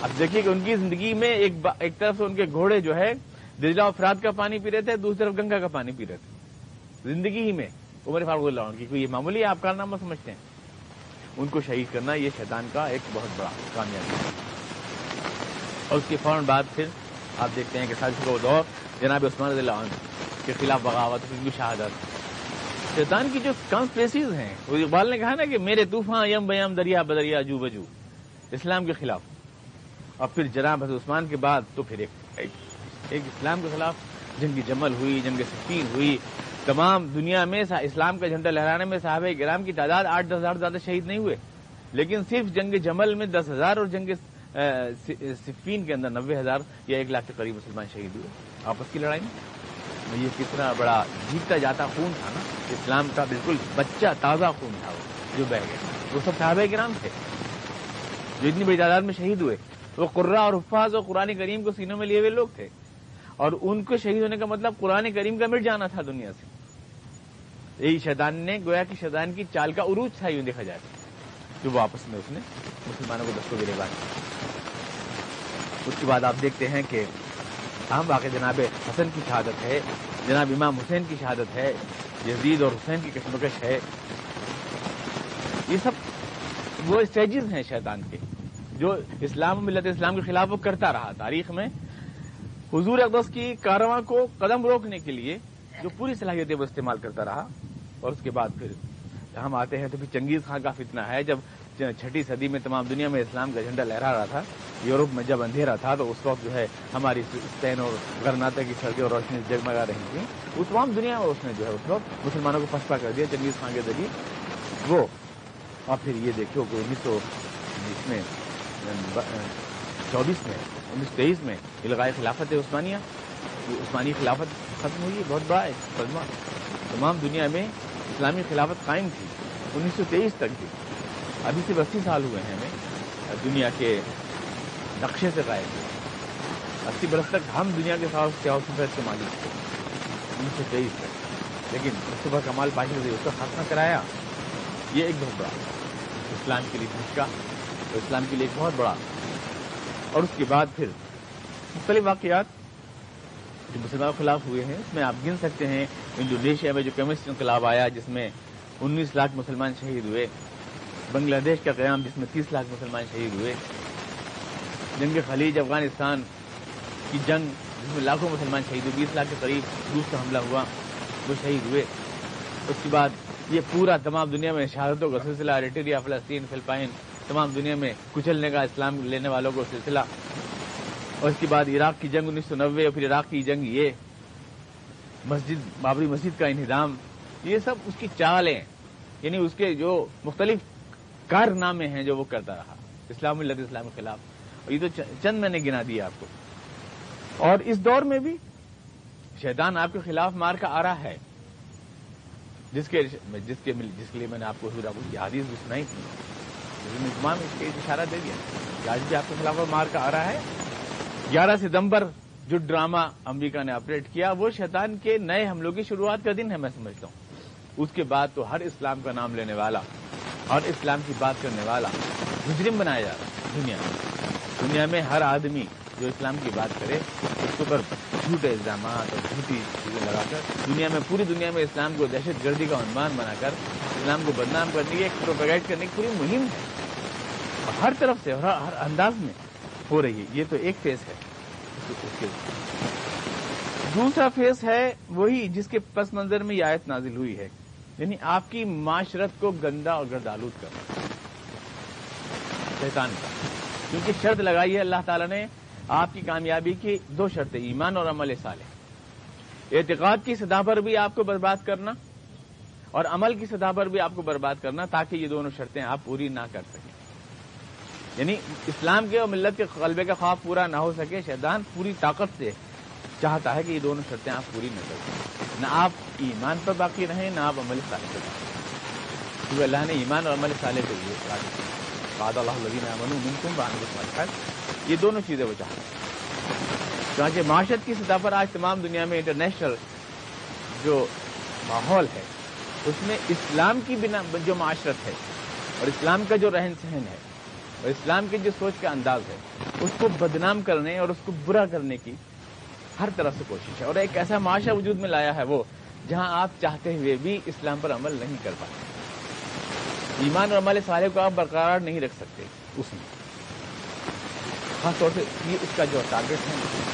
اب دیکھیے کہ ان کی زندگی میں ایک ایک طرف سے ان کے گھوڑے جو ہے دجلا افراد کا پانی پی رہے تھے، دوسری طرف گنگا کا پانی پی رہے تھے۔ زندگی ہی میں، عمر فاروق اللہ عنہ کی کوئی یہ معمولی آپ کارنامہ سمجھتے ہیں۔ ان کو شہید کرنا یہ شیطان کا ایک بہت بڑا کامیابی ہے۔ اور اس کے فوراً بعد پھر آپ دیکھتے ہیں کہ سازش کو دور، جناب عثمان رضی اللہ عنہ کے خلاف بغاوت کی شہادت۔ شیطان کی جو کانسپریسیز ہیں، وہ اقبال نے کہا نا کہ میرے طوفان یم بیم دریا بدریا جو بجو، اسلام کے خلاف۔ اور پھر جناب حضرت عثمان کے بعد تو پھر ایک ایک اسلام کے خلاف جنگ جمل ہوئی جنگ سفین ہوئی، تمام دنیا میں اسلام کا جھنڈا لہرانے میں صحابہ گرام کی تعداد آٹھ دس ہزار زیادہ شہید نہیں ہوئے۔ لیکن صرف جنگ جمل میں دس ہزار اور جنگ صفین کے اندر نبے ہزار یا ایک لاکھ کے قریب مسلمان شہید ہوئے۔ آپس کی لڑائی میں۔ یہ کتنا بڑا جیتتا جاتا خون تھا نا، اسلام کا بالکل بچہ تازہ خون تھا وہ، جو بہ گیا۔ وہ سب صحابہ کے نام تھے۔ جو اتنی بڑی تعداد میں شہید ہوئے، وہ قرہ اور حفاظ اور قرآن کریم کو سینوں میں لیے ہوئے لوگ تھے۔ اور ان کو شہید ہونے کا مطلب قرآن کریم کا مٹ جانا تھا دنیا سے۔ یہی شیطان نے، گویا کہ شیطان کی چال کا عروج تھا، یوں دیکھا جائے جو وہ آپس میں اس نے مسلمانوں کو دستوں گرے بات اس کے بعد آپ دیکھتے ہیں کہ عام واقع جناب حسن کی شہادت ہے۔ جناب امام حسین کی شہادت ہے۔ یزید اور حسین کی کشمکش ہے۔ یہ سب وہ اسٹیجز ہیں شیطان کے جو اسلام ملت اسلام کے خلاف وہ کرتا رہا تاریخ میں۔ حضور اقدس کی کارواں کو قدم روکنے کے لیے جو پوری صلاحیتیں وہ استعمال کرتا رہا اور اس کے بعد پھر ہم آتے ہیں تو پھر چنگیز خان کا فتنہ ہے۔ جب چھٹی صدی میں تمام دنیا میں اسلام کا جھنڈا لہرا رہا تھا، یورپ میں جب اندھیرا تھا تو اس وقت جو ہے ہماری اسپین اور گرناتا کی سڑکیں اور روشنی جگمگا رہی تھیں۔ اس تمام دنیا میں اس نے جو ہے اس وقت مسلمانوں کو پسپا کر دیا، چنگیز خان کے ذریعے۔ وہ اور پھر یہ دیکھو کہ انیس سو بیس میں یعنی چوبیس میں، انیس سو تیئیس میں الغائے خلافت عثمانیہ عثمانی خلافت ختم ہوئی بہت بڑا صدمہ تمام دنیا میں اسلامی خلافت قائم تھی، انیس سو تیئیس تک تھی ابھی سے اسی سال ہوئے ہیں ہمیں، دنیا کے نقشے سے قائم ہوئے اسی برس تک ہم دنیا کے ساتھ سیاح سفید کے مالک تھے۔ انیس سو تیئیس تک لیکن مصطفیٰ کمال پاشا نے اس کا خاتمہ کرایا، یہ ایک بہت بڑا اسلام کے لیے دھچکا اور اسلام کے لیے ایک بہت بڑا۔ اور اس کے بعد پھر مختلف واقعات جو مسلمانوں کے خلاف ہوئے ہیں، اس میں آپ گن سکتے ہیں۔ انڈونیشیا میں جو کمیونسٹ انقلاب آیا، جس میں انیس لاکھ مسلمان شہید ہوئے بنگلہ دیش کا قیام جس میں تیس لاکھ مسلمان شہید ہوئے۔ جنگ خلیج افغانستان کی جنگ جس میں لاکھوں مسلمان شہید ہوئے، بیس لاکھ کے قریب روس کا حملہ ہوا، وہ شہید ہوئے۔ اس کے بعد یہ پورا تمام دنیا میں شہادتوں کا سلسلہ ریٹریا فلسطین، فلپائن، تمام دنیا میں کچلنے کا اسلام لینے والوں کو سلسلہ۔ اور اس کے بعد عراق کی جنگ انیس سو نوے، اور پھر عراق کی جنگ یہ مسجد، بابری مسجد کا انہدام۔ یہ سب اس کی چالیں یعنی اس کے جو مختلف کارنامے ہیں جو وہ کرتا رہا، اسلام اللہ اسلام کے خلاف۔ اور یہ تو چند میں نے گنا دیا آپ کو۔ اور اس دور میں بھی شیطان آپ کے خلاف مار کا آ رہا ہے۔ جس کے جس کے جس کے لیے میں نے آپ کو کی حادث بھی سنائی تھی۔ تمام اس کے اشارہ دے دیا۔ کہ آج بھی آپ کے خلاف مار کا آ رہا ہے۔ گیارہ ستمبر جو ڈرامہ امریکہ نے آپریٹ کیا، وہ شیطان کے نئے حملوں کی شروعات کا دن ہے، میں سمجھتا ہوں۔ اس کے بعد تو ہر اسلام کا نام لینے والا اور اسلام کی بات کرنے والا مجرم بنایا جا رہا دنیا میں۔ دنیا میں ہر آدمی جو اسلام کی بات کرے، اس کے اوپر جھوٹے الزامات اور جھوٹی چیزیں لگا کر دنیا میں، پوری دنیا میں اسلام کو دہشت گردی کا عنوان بنا کر، اسلام کو بدنام کرنے کی ایک پروپیگائڈ کرنے کی پوری مہم ہے۔ ہر طرف سے اور ہر انداز میں ہو رہی ہے۔ یہ تو ایک فیس ہے۔ دوسرا فیس ہے وہی جس کے پس منظر میں یہ آیت نازل ہوئی ہے۔ یعنی آپ کی معاشرت کو گندا اور گردالود کرنا شیطان کا۔ کیونکہ شرط لگائی ہے اللہ تعالیٰ نے آپ کی کامیابی کی دو شرطیں، ایمان اور عمل صالح۔ اعتقاد کی سطح پر بھی آپ کو برباد کرنا اور عمل کی سطح پر بھی آپ کو برباد کرنا تاکہ یہ دونوں شرطیں آپ پوری نہ کر سکیں۔ یعنی اسلام کے اور ملت کے قلبے کا خواب پورا نہ ہو سکے، شیطان پوری طاقت سے چاہتا ہے کہ یہ دونوں شرطیں آپ پوری نہ کر سکیں۔ نہ آپ ایمان پر باقی رہیں، نہ آپ عمل صالح پر باقی کیونکہ اللہ نے ایمان اور عمل صالح کے لیے باد اللہ امن یہ دونوں چیزیں وہ چاہتے ہیں۔ چانچہ معاشرت کی سطح پر آج تمام دنیا میں انٹرنیشنل جو ماحول ہے، اس میں اسلام کی بنا جو معاشرت ہے اور اسلام کا جو رہن سہن ہے اور اسلام کی جو سوچ کا انداز ہے، اس کو بدنام کرنے اور اس کو برا کرنے کی ہر طرح سے کوشش ہے اور ایک ایسا معاشرہ وجود میں لایا ہے وہ جہاں آپ چاہتے ہوئے بھی اسلام پر عمل نہیں کر پاتے۔ ایمان اور عمل سارے کو آپ برقرار نہیں رکھ سکتے، اس میں۔ خاص طور سے یہ اس کا جو ٹارگیٹ ہے۔